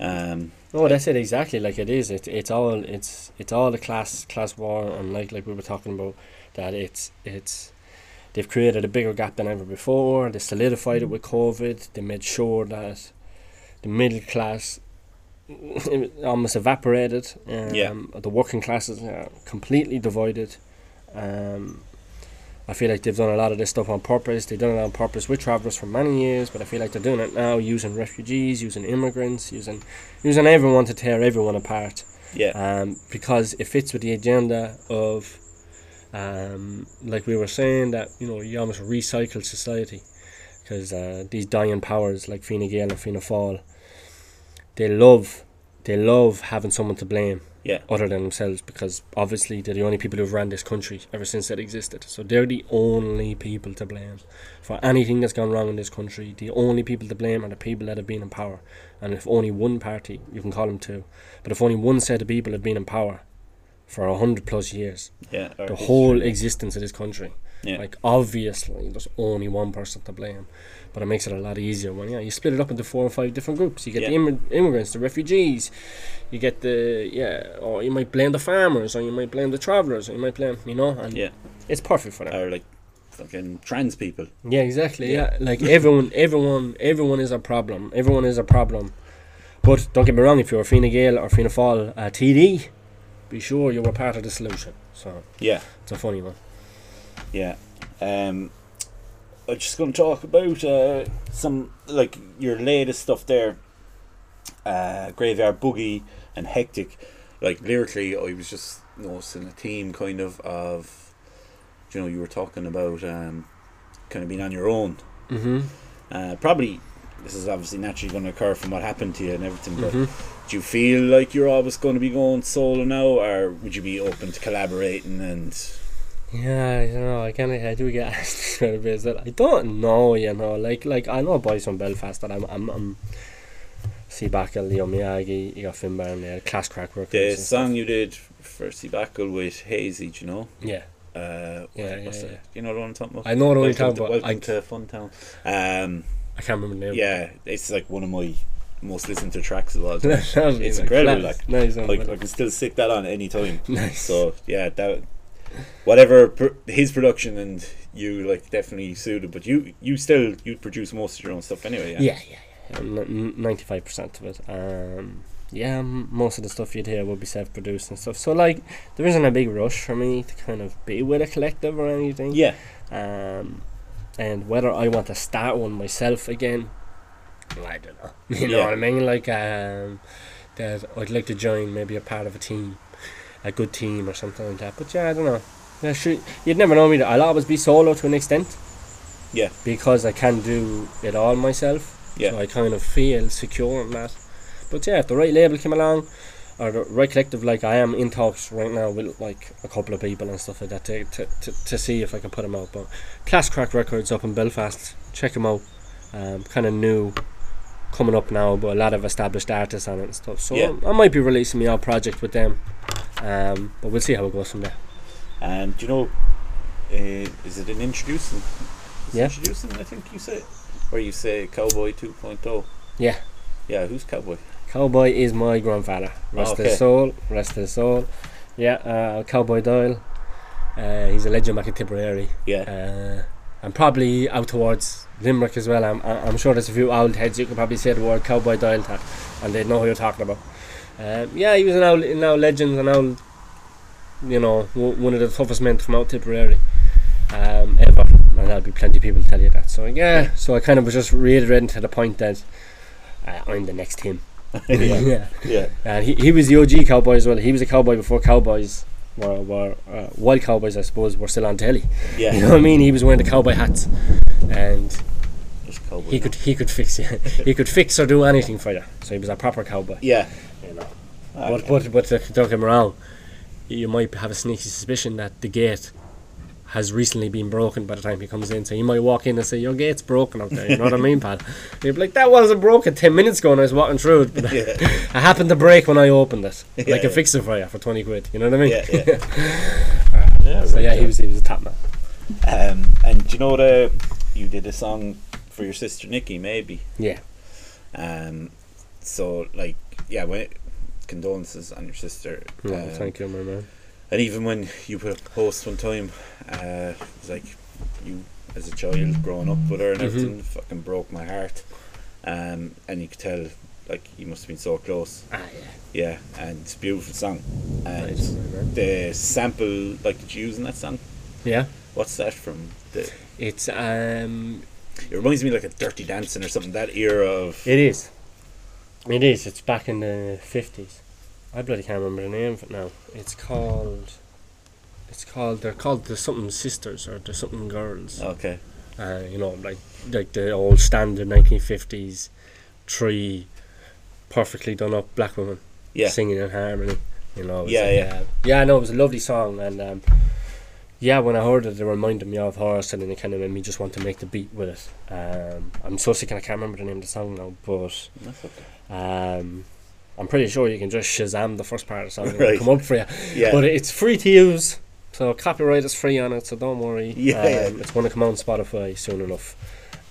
um Oh, that's it exactly. Like it is. It's it's all it's it's all the class class war, and like like we were talking about that it's it's they've created a bigger gap than ever before. They solidified it with COVID. They made sure that the middle class almost evaporated. Um, Yeah. The working classes are completely divided. Um, I feel like they've done a lot of this stuff on purpose. They've done it on purpose with travellers for many years, but I feel like they're doing it now using refugees, using immigrants, using using everyone to tear everyone apart. yeah Um, because it fits with the agenda of, um, like we were saying, that you know you almost recycle society, because uh, these dying powers like Fine Gael and Fianna Fáil, they love, they love having someone to blame yeah other than themselves because obviously they're the only people who've ran this country ever since it existed. So they're the only people to blame for anything that's gone wrong in this country. The only people to blame are the people that have been in power. And if only one party, you can call them two, but if only one set of people have been in power for a hundred plus years, yeah the whole existence of this country, yeah like obviously there's only one person to blame. But it makes it a lot easier when yeah you split it up into four or five different groups. You get the Yeah. immig- immigrants, the refugees, you get the yeah, or you might blame the farmers, or you might blame the travellers, or you might blame you know, and yeah it's perfect for that. or like fucking trans people Yeah, exactly. Yeah. Yeah, like everyone, everyone, everyone is a problem. Everyone is a problem. But don't get me wrong, if you're a Fine Gael or Fianna Fáil uh, TD, be sure you were part of the solution. So yeah it's a funny one. Yeah. Um, I'm just going to talk about uh, some, like, your latest stuff there. Uh, Graveyard Boogie and Hectic. Like, lyrically, I was just noticing a theme kind of of, you know, you were talking about um, kind of being on your own. Mm-hmm. Uh, probably, this is obviously naturally going to occur from what happened to you and everything, but Mm-hmm. do you feel like you're always going to be going solo now, or would you be open to collaborating and. Yeah, you know, I kind of I do get asked quite a bit. That I don't know, you know, like like I know boys from Belfast that I'm I'm. I'm Seabackle, Leo Miyagi, you got Finbar there, Class Crack Records. The song you did for Seabackle with Hazy, do you know? Yeah, Uh, Yeah, yeah, yeah. You know what I'm talking about? I know what you're talking about. Welcome I, to Funtown. Um, I can't remember the name. yeah, it's like one of my most listened to tracks of all time. It's incredible, class. like, nice, like I can still stick that on any time. nice. So yeah, that whatever pr- his production and you like definitely suited, but you you still you produce most of your own stuff anyway. Yeah. Yeah, yeah, yeah. Ninety-five percent of it. Um, yeah, m- most of the stuff you'd hear would be self-produced and stuff. So like, there isn't a big rush for me to kind of be with a collective or anything. Yeah. Um, and whether I want to start one myself again, I don't know. You know Yeah. what I mean? Like, um, that I'd like to join maybe a part of a team, a good team or something like that. But yeah, I don't know. Yeah, sure. You'd never know me. I'll always be solo to an extent. Yeah. Because I can do it all myself. Yeah. So I kind of feel secure in that. But yeah, if the right label came along, or the right collective, like I am in talks right now with like a couple of people and stuff like that to, to, to, to see if I can put them out. But Class Crack Records up in Belfast, check them out. Um, kind of new, coming up now, but a lot of established artists on it and stuff. So Yeah. I might be releasing my own project with them. Um, but we'll see how it goes from there. And do you know, uh, is it an introducing? It's Yeah. Introducing, I think you say, or you say Cowboy 2.0. Yeah. Yeah, who's Cowboy? Cowboy is my grandfather. Rest Okay. his soul. Rest his soul. Yeah, uh, Cowboy Doyle. Uh, he's a legend back in Tipperary. Yeah. Uh, and probably out towards Limerick as well. I'm, I'm sure there's a few old heads you could probably say the word Cowboy Doyle to, and they'd know who you're talking about. Um, yeah, he was an old, an old legend, an old, you know, w- one of the toughest men from out Tipperary um, ever. And there'll be plenty of people tell you that. So yeah, so I kind of was just reiterating to the point that uh, I'm the next him. yeah, yeah, And he, he was the OG cowboy as well. He was a cowboy before cowboys were, were uh, while cowboys, I suppose, were still on telly. yeah. You know what I mean? He was wearing the cowboy hats, and he could he could fix he could fix or do anything for you. So he was a proper cowboy. Yeah. You know. Ah, But but but uh, don't get me wrong, you might have a sneaky suspicion that the gate has recently been broken by the time he comes in. So he might walk in and say, "Your gate's broken out there." You know what I mean, pal? And you'd be like, "That wasn't broken ten minutes ago." And I was walking through it, but yeah. I happened to break when I opened it. Yeah, I can yeah. fix it for you for twenty quid. You know what I mean? Yeah, yeah. yeah, So yeah, he was he was a top man. Um, and do you know the you did a song for your sister Nikki, maybe? Yeah. Um, so like, yeah, when it, condolences on your sister. Um, thank you, my man. And even when you put a post one time, uh, it was like you as a child growing up with her and Mhm. everything fucking broke my heart. Um, and you could tell like you must have been so close. Ah, yeah. Yeah, and it's a beautiful song. And Nice, the sample like that you use in that song, Yeah. what's that from? The, It's um. it reminds me like a Dirty Dancing or something. That era of It is. It is. It's back in the fifties. I bloody can't remember the name of it now. It's called. It's called. They're called the something sisters or the something girls. okay. Uh, you know, like like the old standard nineteen fifties, three, perfectly done up black women Yeah, singing in harmony. You know. Yeah, like, yeah. uh, yeah. No, it was a lovely song, and um, yeah, when I heard it, it reminded me of her, and then it kind of made me just want to make the beat with it. Um, I'm so sick, and I can't remember the name of the song now, but. that's okay. Um, I'm pretty sure you can just Shazam the first part of the song and Right. it'll come up for you. Yeah, But it's free to use, so copyright is free on it, so don't worry. Yeah, um, yeah. It's going to come out on Spotify soon enough.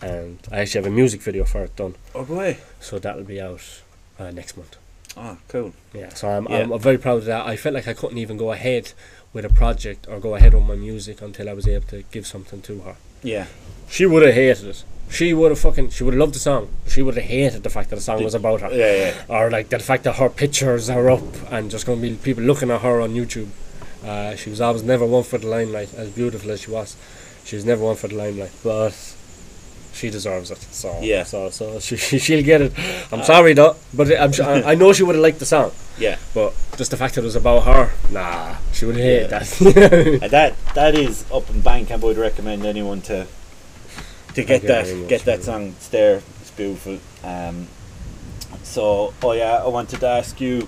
And I actually have a music video for it done, oh boy. so that'll be out uh, next month. Ah, cool. Yeah, so I'm, Yeah. I'm very proud of that. I felt like I couldn't even go ahead with a project or go ahead with my music until I was able to give something to her. Yeah, She would have hated it. She would have fucking. She would have loved the song. She would have hated the fact that the song was about her yeah, yeah. or like the fact that her pictures are up and just going to be people looking at her on YouTube. Uh, she was always never one for the limelight, as beautiful as she was. She was never one for the limelight, but she deserves it. So Yeah. so so she, she'll get it. I'm sorry though, but I'm sure, I I know she would have liked the song, Yeah, but just the fact that it was about her, nah, she would hated Yeah. that. that that is up in bank. I would recommend anyone to to get that much, get that song. It's there. It's beautiful. Um, so, oh yeah, I wanted to ask you,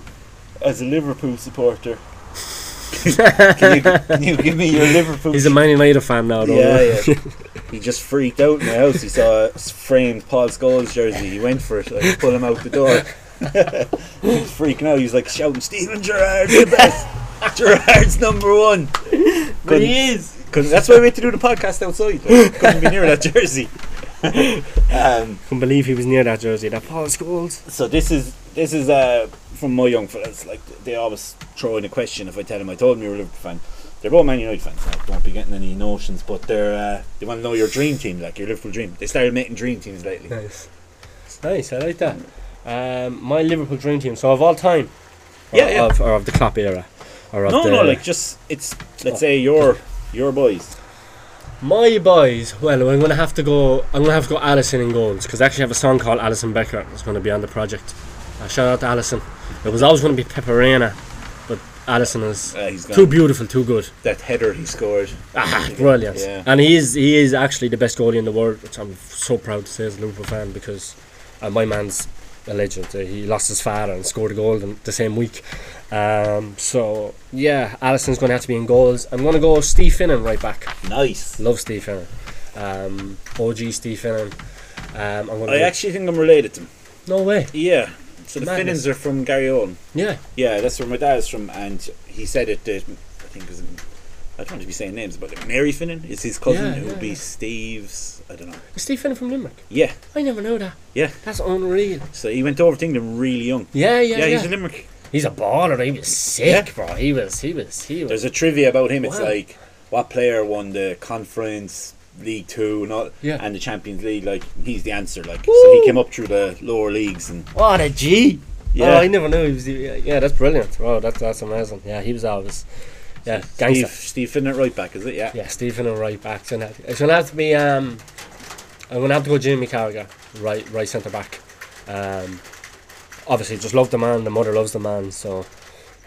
as a Liverpool supporter, can, you, can you give me your Liverpool? He's a Man United fan now, though. yeah, yeah. he just freaked out in the house. He saw a framed Paul Scholes jersey. He went for it. I pulled him out the door. he was freaking out. He was like shouting, "Steven Gerrard's the best. Gerrard's number one." but he is. Because that's why we had to do the podcast outside. Like, couldn't be near that jersey. um, Couldn't believe he was near that jersey. That Paul Scholes. so this is this is uh, from my young fellas. Like they always throw in a question if I tell them I told them you're a Liverpool fan. They're both Man United fans. Now, don't be getting any notions, but they're uh, they want to know your dream team, like your Liverpool dream. They started making dream teams lately. Nice. Nice, I like that. Um, my Liverpool dream team. So of all time, or Yeah, yeah. Of, or of the Klopp era, or of No, the, no, like just it's let's say your your boys. my boys. Well, I'm gonna have to go. I'm gonna have to go Alisson in goals because I actually have a song called Alisson Becker. that's going to be on the project. Uh, shout out to Alisson. It was always going to be Pepe Reina, but Alisson is Uh, too beautiful, too good. That header he scored. Ah, brilliant. Yeah. And he is he is actually the best goalie in the world, which I'm so proud to say as a Liverpool fan because uh, my man's a legend. Uh, he lost his father and scored a goal in the same week. Um, so yeah, Alisson's going to have to be in goals. I'm going to go Steve Finnan right back. Nice. Love Steve Finnan. Um, OG Steve Finnan. Um, I actually think I'm related to him. no way. Yeah. So the. Finnans are from Garryowen. Yeah, Yeah, that's where my dad's from, and he said it. That I think it was. I don't want to be saying names, but Mary Finnan is his cousin. Yeah, it would yeah, be yeah. Steve's. I don't know. Is Steve Finnan from Limerick. Yeah, I never knew that. Yeah. that's unreal. so he went over to England really young. Yeah, yeah, Yeah, yeah. he's a Limerick. He's a baller. He was sick, bro. He was, he was, he was. There's a trivia about him. It's like what player won the conference, League Two, and all, Yeah. and the Champions League. Like he's the answer. Like Woo! so, he came up through the lower leagues, and What a G! yeah, Oh, I never knew he was. Yeah, yeah, that's brilliant. Oh, that's that's amazing. Yeah, he was always. Yeah, Steve, gangster. Steve Finnan at right back, is it? Yeah. Yeah, Steve Finnan right back. It's gonna, have it's gonna have to be. Um, I'm gonna have to go Jimmy Carragher, right, right centre back. Um, obviously, just love the man. The mother loves the man, so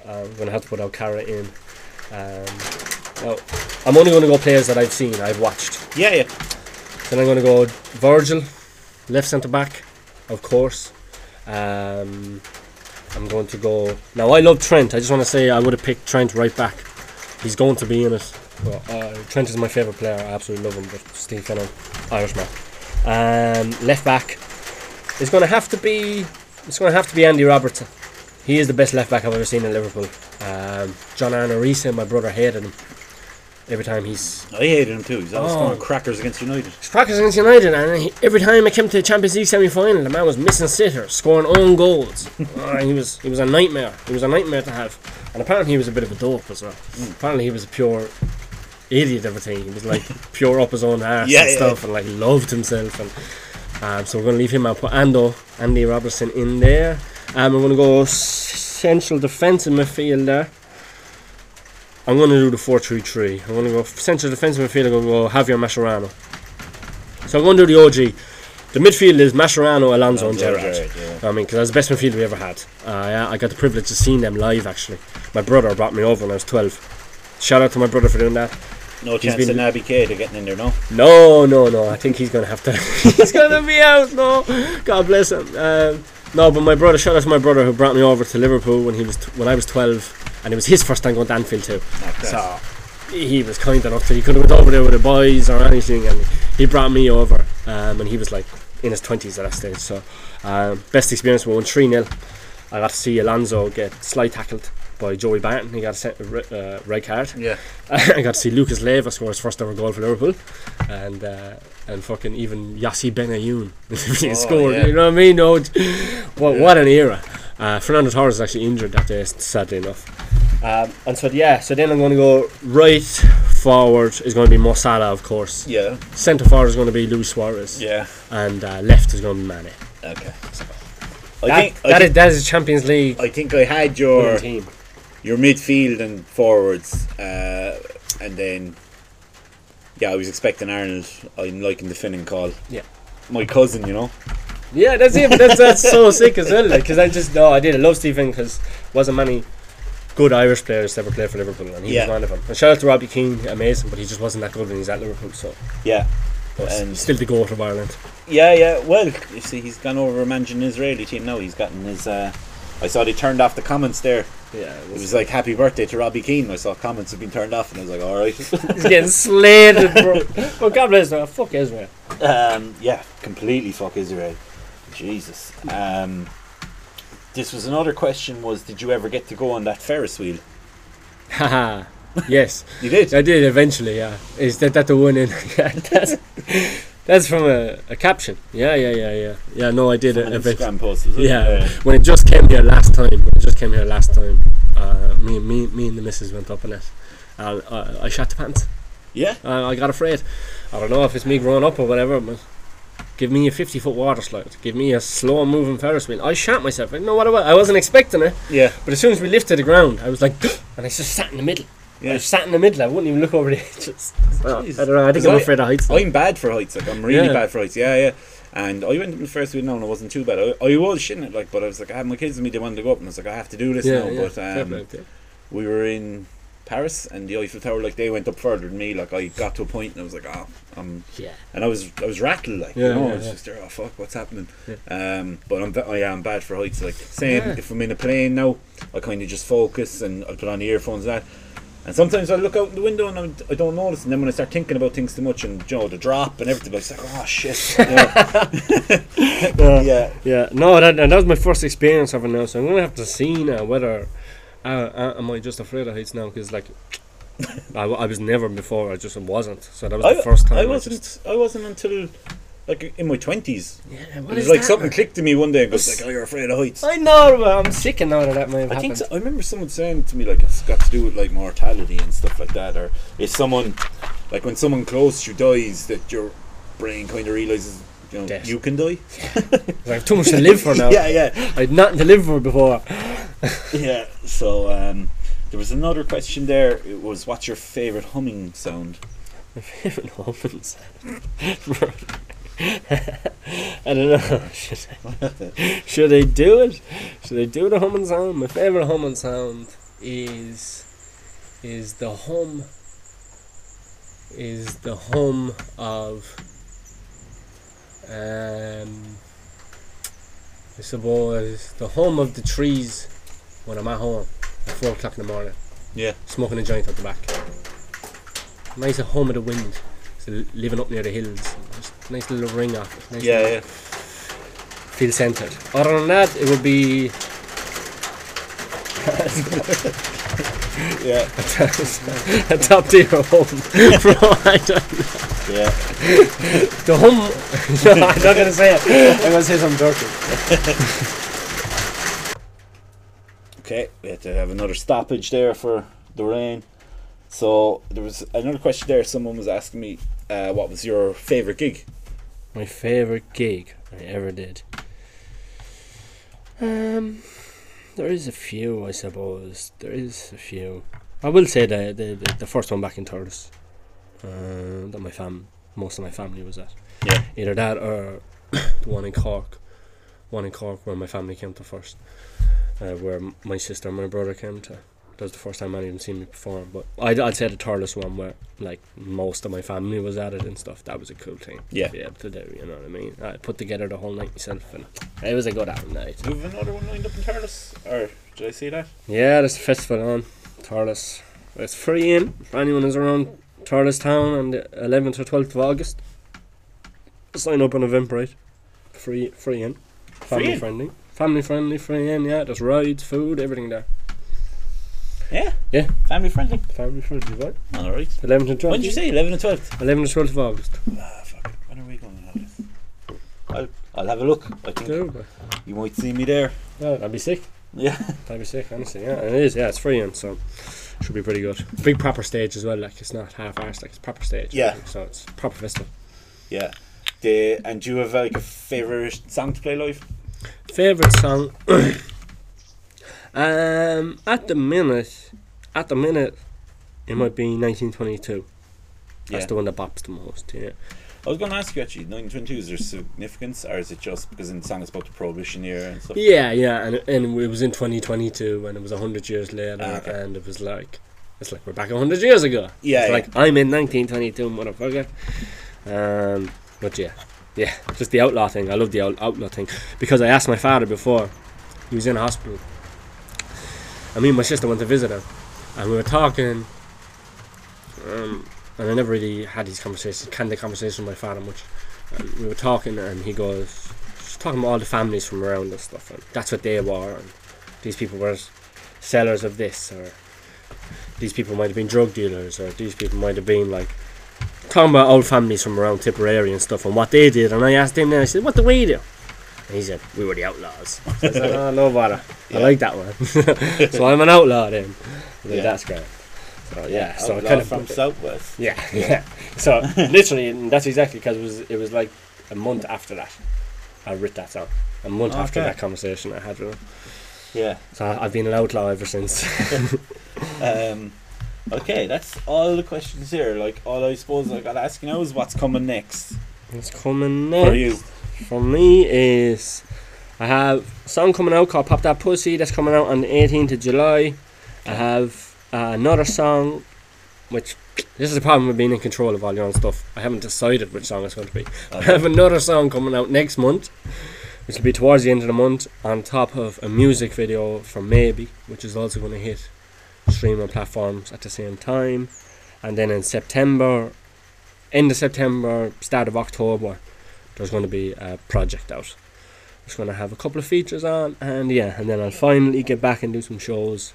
uh, I'm gonna have to put out Carra in. Um, now, I'm only gonna go players that I've seen, I've watched. Yeah, yeah. Then I'm gonna go Virgil, left centre back, of course. Um, I'm going to go. Now I love Trent. I just want to say I would have picked Trent right back. He's going to be in it. Well, uh, Trent is my favourite player. I absolutely love him. But Steve Finnan, Irishman. Um, left back is going to have to be. It's going to have to be Andy Robertson. He is the best left back I've ever seen in Liverpool. Um, John Arne Riise, my brother, hated him. Every time he's I hated him too. He's always Oh. scoring crackers against United. Practicing against United, and he, every time I came to the Champions League semi-final, the man was missing sitters, scoring own goals. Oh, he was he was a nightmare. He was a nightmare to have, and apparently he was a bit of a dope as well. Apparently he was a pure idiot. Everything he was like pure up his own arse Yeah, and yeah. stuff, and like loved himself. And um, so we're going to leave him out. Put Ando, Andy Robertson in there. Um, we're going to go central defensive midfield there. I'm going to do the 4-3-3. I'm going to go central defensive midfield. I'm going to go Javier Mascherano. So I'm going to do the OG. The midfield is Mascherano, Alonso, and Gerrard. Gerrard, yeah. I mean, because that's the best midfield we ever had. Uh, yeah, I got the privilege of seeing them live. Actually, my brother brought me over when I was 12. Shout out to my brother for doing that. No He's chance of Naby Keita getting in there, no? No, no, no. I think he's gonna have to. he's gonna be out. No, God bless him. Um, no, but my brother. Shout out to my brother who brought me over to Liverpool when he was t- when I was 12, and it was his first time going to Anfield too. So he was kind enough that he could have went over there with the boys or anything, and he brought me over, um, and he was like in his twenties at that stage. So um, best experience. We won three 0 I got to see Alonso get slide tackled by Joey Barton. He got a set, uh, red card. Yeah. I got to see Lucas Leiva score his first ever goal for Liverpool, and uh, and fucking even Yossi Benayoun he Oh, scored. yeah. You know what I mean? No, what what an era. Uh, Fernando Torres is actually injured that day, sadly enough. Um, and so yeah, so then I'm going to go right forward is going to be Mo of course. Yeah. Centre forward is going to be Luis Suarez, Yeah. and uh, left is going to be Mane. Okay. I That, think, I, that, think, that is Champions League I think I had your team. Your midfield and forwards, uh, and then yeah, I was expecting Arnold. I'm liking the Finnan call. Yeah. My cousin, you know. Yeah, that's it. That's that's so sick as well. Because I just no, I did. I love Stephen because wasn't many good Irish players ever played for Liverpool, and he Yeah. was one of them. And shout out to Robbie Keane, amazing, but he just wasn't that good when he's at Liverpool. So, Yeah. but And- still the goat of Ireland. Yeah, yeah. Well, you see, he's gone over managing the Israeli team now. He's gotten his. Uh, I saw they turned off the comments there. Yeah, It was like "Happy birthday" to Robbie Keane. I saw comments have been turned off, and I was like, "All right." he's getting slated, bro. But God bless him. Fuck Israel. um, yeah, completely fuck Israel. Jesus. Um, this was another question: Was did you ever get to go on that Ferris wheel? Haha. yes, You did. I did eventually. Yeah, is that that the one in? Yeah, that's from a, a caption. Yeah, yeah, yeah, yeah. Yeah, no, I did an. Instagram post. It? Yeah, when it just came here last time, when it just came here last time, uh, me, me, me and the missus went up in it. And uh, I shot the pants. Yeah. Uh, I got afraid. I don't know if it's me growing up or whatever, but give me a 50 foot water slide. Give me a slow moving Ferris wheel. I shot myself. I didn't know what it was. I wasn't expecting it. Yeah. But as soon as we lifted the ground, I was like, and I just sat in the middle. I Yeah. just sat in the middle. I wouldn't even look over the edges. Jeez. I don't know. I think I'm I- afraid of heights. I'm bad for heights. Like I'm really Yeah. bad for heights. Yeah, yeah. And I went to the Ferris wheel now, and it wasn't too bad. I, I was shitting it, like, but I was like, I had my kids with me. They wanted to go up, and I was like, I have to do this yeah, now. yeah. But um, play, yeah. we were in Paris, and the Eiffel Tower, like, they went up further than me. Like, I got to a point, and I was like, oh, I'm yeah. and I was I was rattled like Yeah, you know yeah, I was yeah. just there oh fuck what's happening Yeah. um but I'm ba- I am bad for heights like same Yeah. if I'm in a plane now I kind of just focus and I'll put on the earphones and that and sometimes I look out the window and I'm, I don't notice and then when I start thinking about things too much and you know the drop and everything it's like oh shit you know. yeah Yeah, no, that, that was my first experience of it now, so I'm gonna have to see now whether uh, uh, am I just afraid of heights now? Because like I, w- I was never before, I just wasn't. So that was I, the first time. I I wasn't just- I wasn't until like in my 20s yeah, it was is like that, something man? clicked to me one day and goes like oh you're afraid of heights I know, but I'm sick of now that that might have I think happened. so. I remember someone saying to me like it's got to do with like mortality and stuff like that, or if someone like when someone close to you dies, that your brain kind of realizes you know Death. you can die. I have too much to live for now. yeah, yeah, I had nothing to live for before. yeah. So um, there was another question there. It was what's your favorite humming sound? My favorite humans. I don't know. Should I, should I do it? Should I do the humming sound? My favorite humming sound is is the hum is the hum of um I suppose the hum of the trees when I'm at home at four o'clock in the morning. Yeah. Smoking a joint at the back. Nice hum of the wind. So living up near the hills. Just nice little ring off. Nice Yeah, yeah. Feel centered. Other than that, it would be Yeah. a top tier from I don't know. Yeah. The hum. no, I'm not gonna say it. I'm gonna say something dirty. Okay, we had to have another stoppage there for the rain. So there was another question there. Someone was asking me, uh, what was your favorite gig? My favorite gig I ever did. Um, there is a few, I suppose. There is a few. I will say the the, the, first one back in Thurles, uh, that my fam, most of my family was at. Yeah. Either that or the one in Cork, one in Cork where my family came to first, uh, where my sister and my brother came to. That was the first time anyone seen me perform. But I'd, I'd say the Thurles one where like most of my family was at it and stuff. That was a cool thing Yeah. to be able to do. You know what I mean? I put together the whole night myself, and it was a good out night. Do you have another one lined up in Thurles? Or did I see that? Yeah, there's a festival on Thurles. It's free in for anyone who's around Thurles town on the 11th or 12th of August. Sign up on Eventbrite. Free, free in. Family in? friendly. Family friendly, free in. Yeah, there's rides, food, everything there. Yeah. Yeah. Family friendly. Family friendly, right? Alright. 11th and 12th. When did you say? 11 and 12? 11th and 12th of August. Ah, fuck it. When are we going to have this? I'll, I'll have a look. I think Do it. you might see me there. Yeah, that'd be sick. Yeah. That'd be sick, honestly. Yeah, and it is. Yeah, it's free in, so should be pretty good. Big proper stage as well. Like it's not half-assed. Like it's proper stage. Yeah. So it's proper festival. Yeah. The, and do you have like a favourite song to play live? Favorite song. um, at the minute, at the minute, it might be 1922. That's Yeah. the one that bops the most. Yeah. I was going to ask you actually, 1922, is there significance or is it just because in the song it's about the Prohibition era and stuff? Yeah, yeah, and and it was in 2022, and it was hundred years later, Ah, okay. and it was like, it's like we're back hundred years ago. Yeah, It's yeah. like I'm in 1922, motherfucker. Um, but yeah, yeah, just the outlaw thing. I love the outlaw thing because I asked my father before he was in hospital. And me and my sister went to visit her, and we were talking. Um, and I never really had these conversations, candid conversations with my father much. And we were talking, and he goes, just talking about all the families from around and stuff, and that's what they were, and these people were sellers of this, or these people might have been drug dealers, or these people might have been like talking about old families from around Tipperary and stuff, and what they did. And I asked him, and I said, "What do we do?" He said, "We were the outlaws." So I said, "Oh, no bother. I Yeah. like that one." so I'm an outlaw then. Said, Yeah. That's great. So yeah, so kind of from Southwest. yeah, yeah. So literally, and that's exactly because it was it was like a month after that, I wrote that song. A month after that conversation I had with him. Yeah. So I've been an outlaw ever since. Um, okay, that's all the questions here. Like, all I suppose I got to ask you now is what's coming next What's coming next for you? For me is I have a song coming out called "Pop That Pussy" that's coming out on the 18th of July. I have uh, another song, which this is the problem with being in control of all your own stuff. I haven't decided which song it's going to be. I have another song coming out next month, which will be towards the end of the month, on top of a music video from Maybe, which is also going to hit streaming platforms at the same time. And then in September, end of September, start of October, there's going to be a project out. It's going to have a couple of features on, and yeah, and then I'll finally get back and do some shows.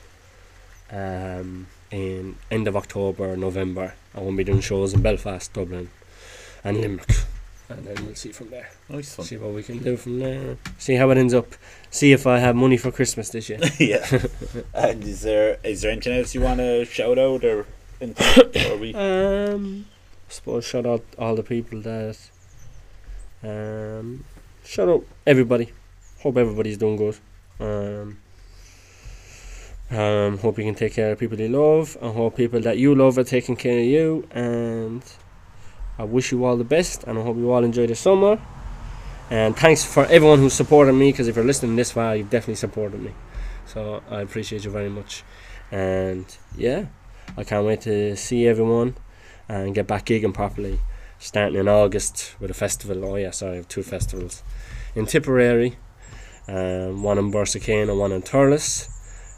Um, in end of October, November, I won't be doing shows in Belfast, Dublin, and Limerick, and then we'll see from there. Nice one. See what we can do from there. See how it ends up. See if I have money for Christmas this year. yeah. And is there is there anything else you want to shout out or anything? or we? Um, I suppose shout out all the people that. Um, shout out everybody. Hope everybody's doing good. Um, um, hope you can take care of people you love, and hope people that you love are taking care of you. And I wish you all the best, and I hope you all enjoy the summer. And thanks for everyone who's supported me, because if you're listening this far, you've definitely supported me. So I appreciate you very much. And yeah, I can't wait to see everyone and get back gigging properly, starting in August with a festival. Oh yeah, sorry, I have two festivals in Tipperary, um, one in Borrisokane and one in Thurles.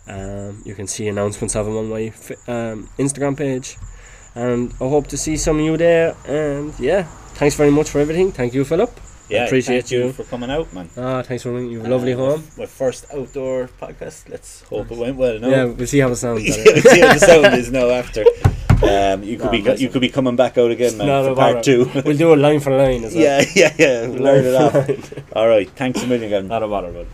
Um, you can see announcements of them on my um, Instagram page, and I hope to see some of you there. And yeah, thanks very much for everything. Thank you, Philip. Yeah, appreciate thank you. you. for coming out, man. Ah, thanks for ringing. You have a lovely Uh, home. My first outdoor podcast. Let's hope it went well. No? Yeah, we'll see how it sounds. Better. see what the sound is now after. Um, you could No, be listen. you could be coming back out again, man, No, for no part bother. two. we'll do a line for line as well. yeah, yeah, yeah. Learn it Line off. for line. All right. Thanks a million, Gavin. Not a bother, bud.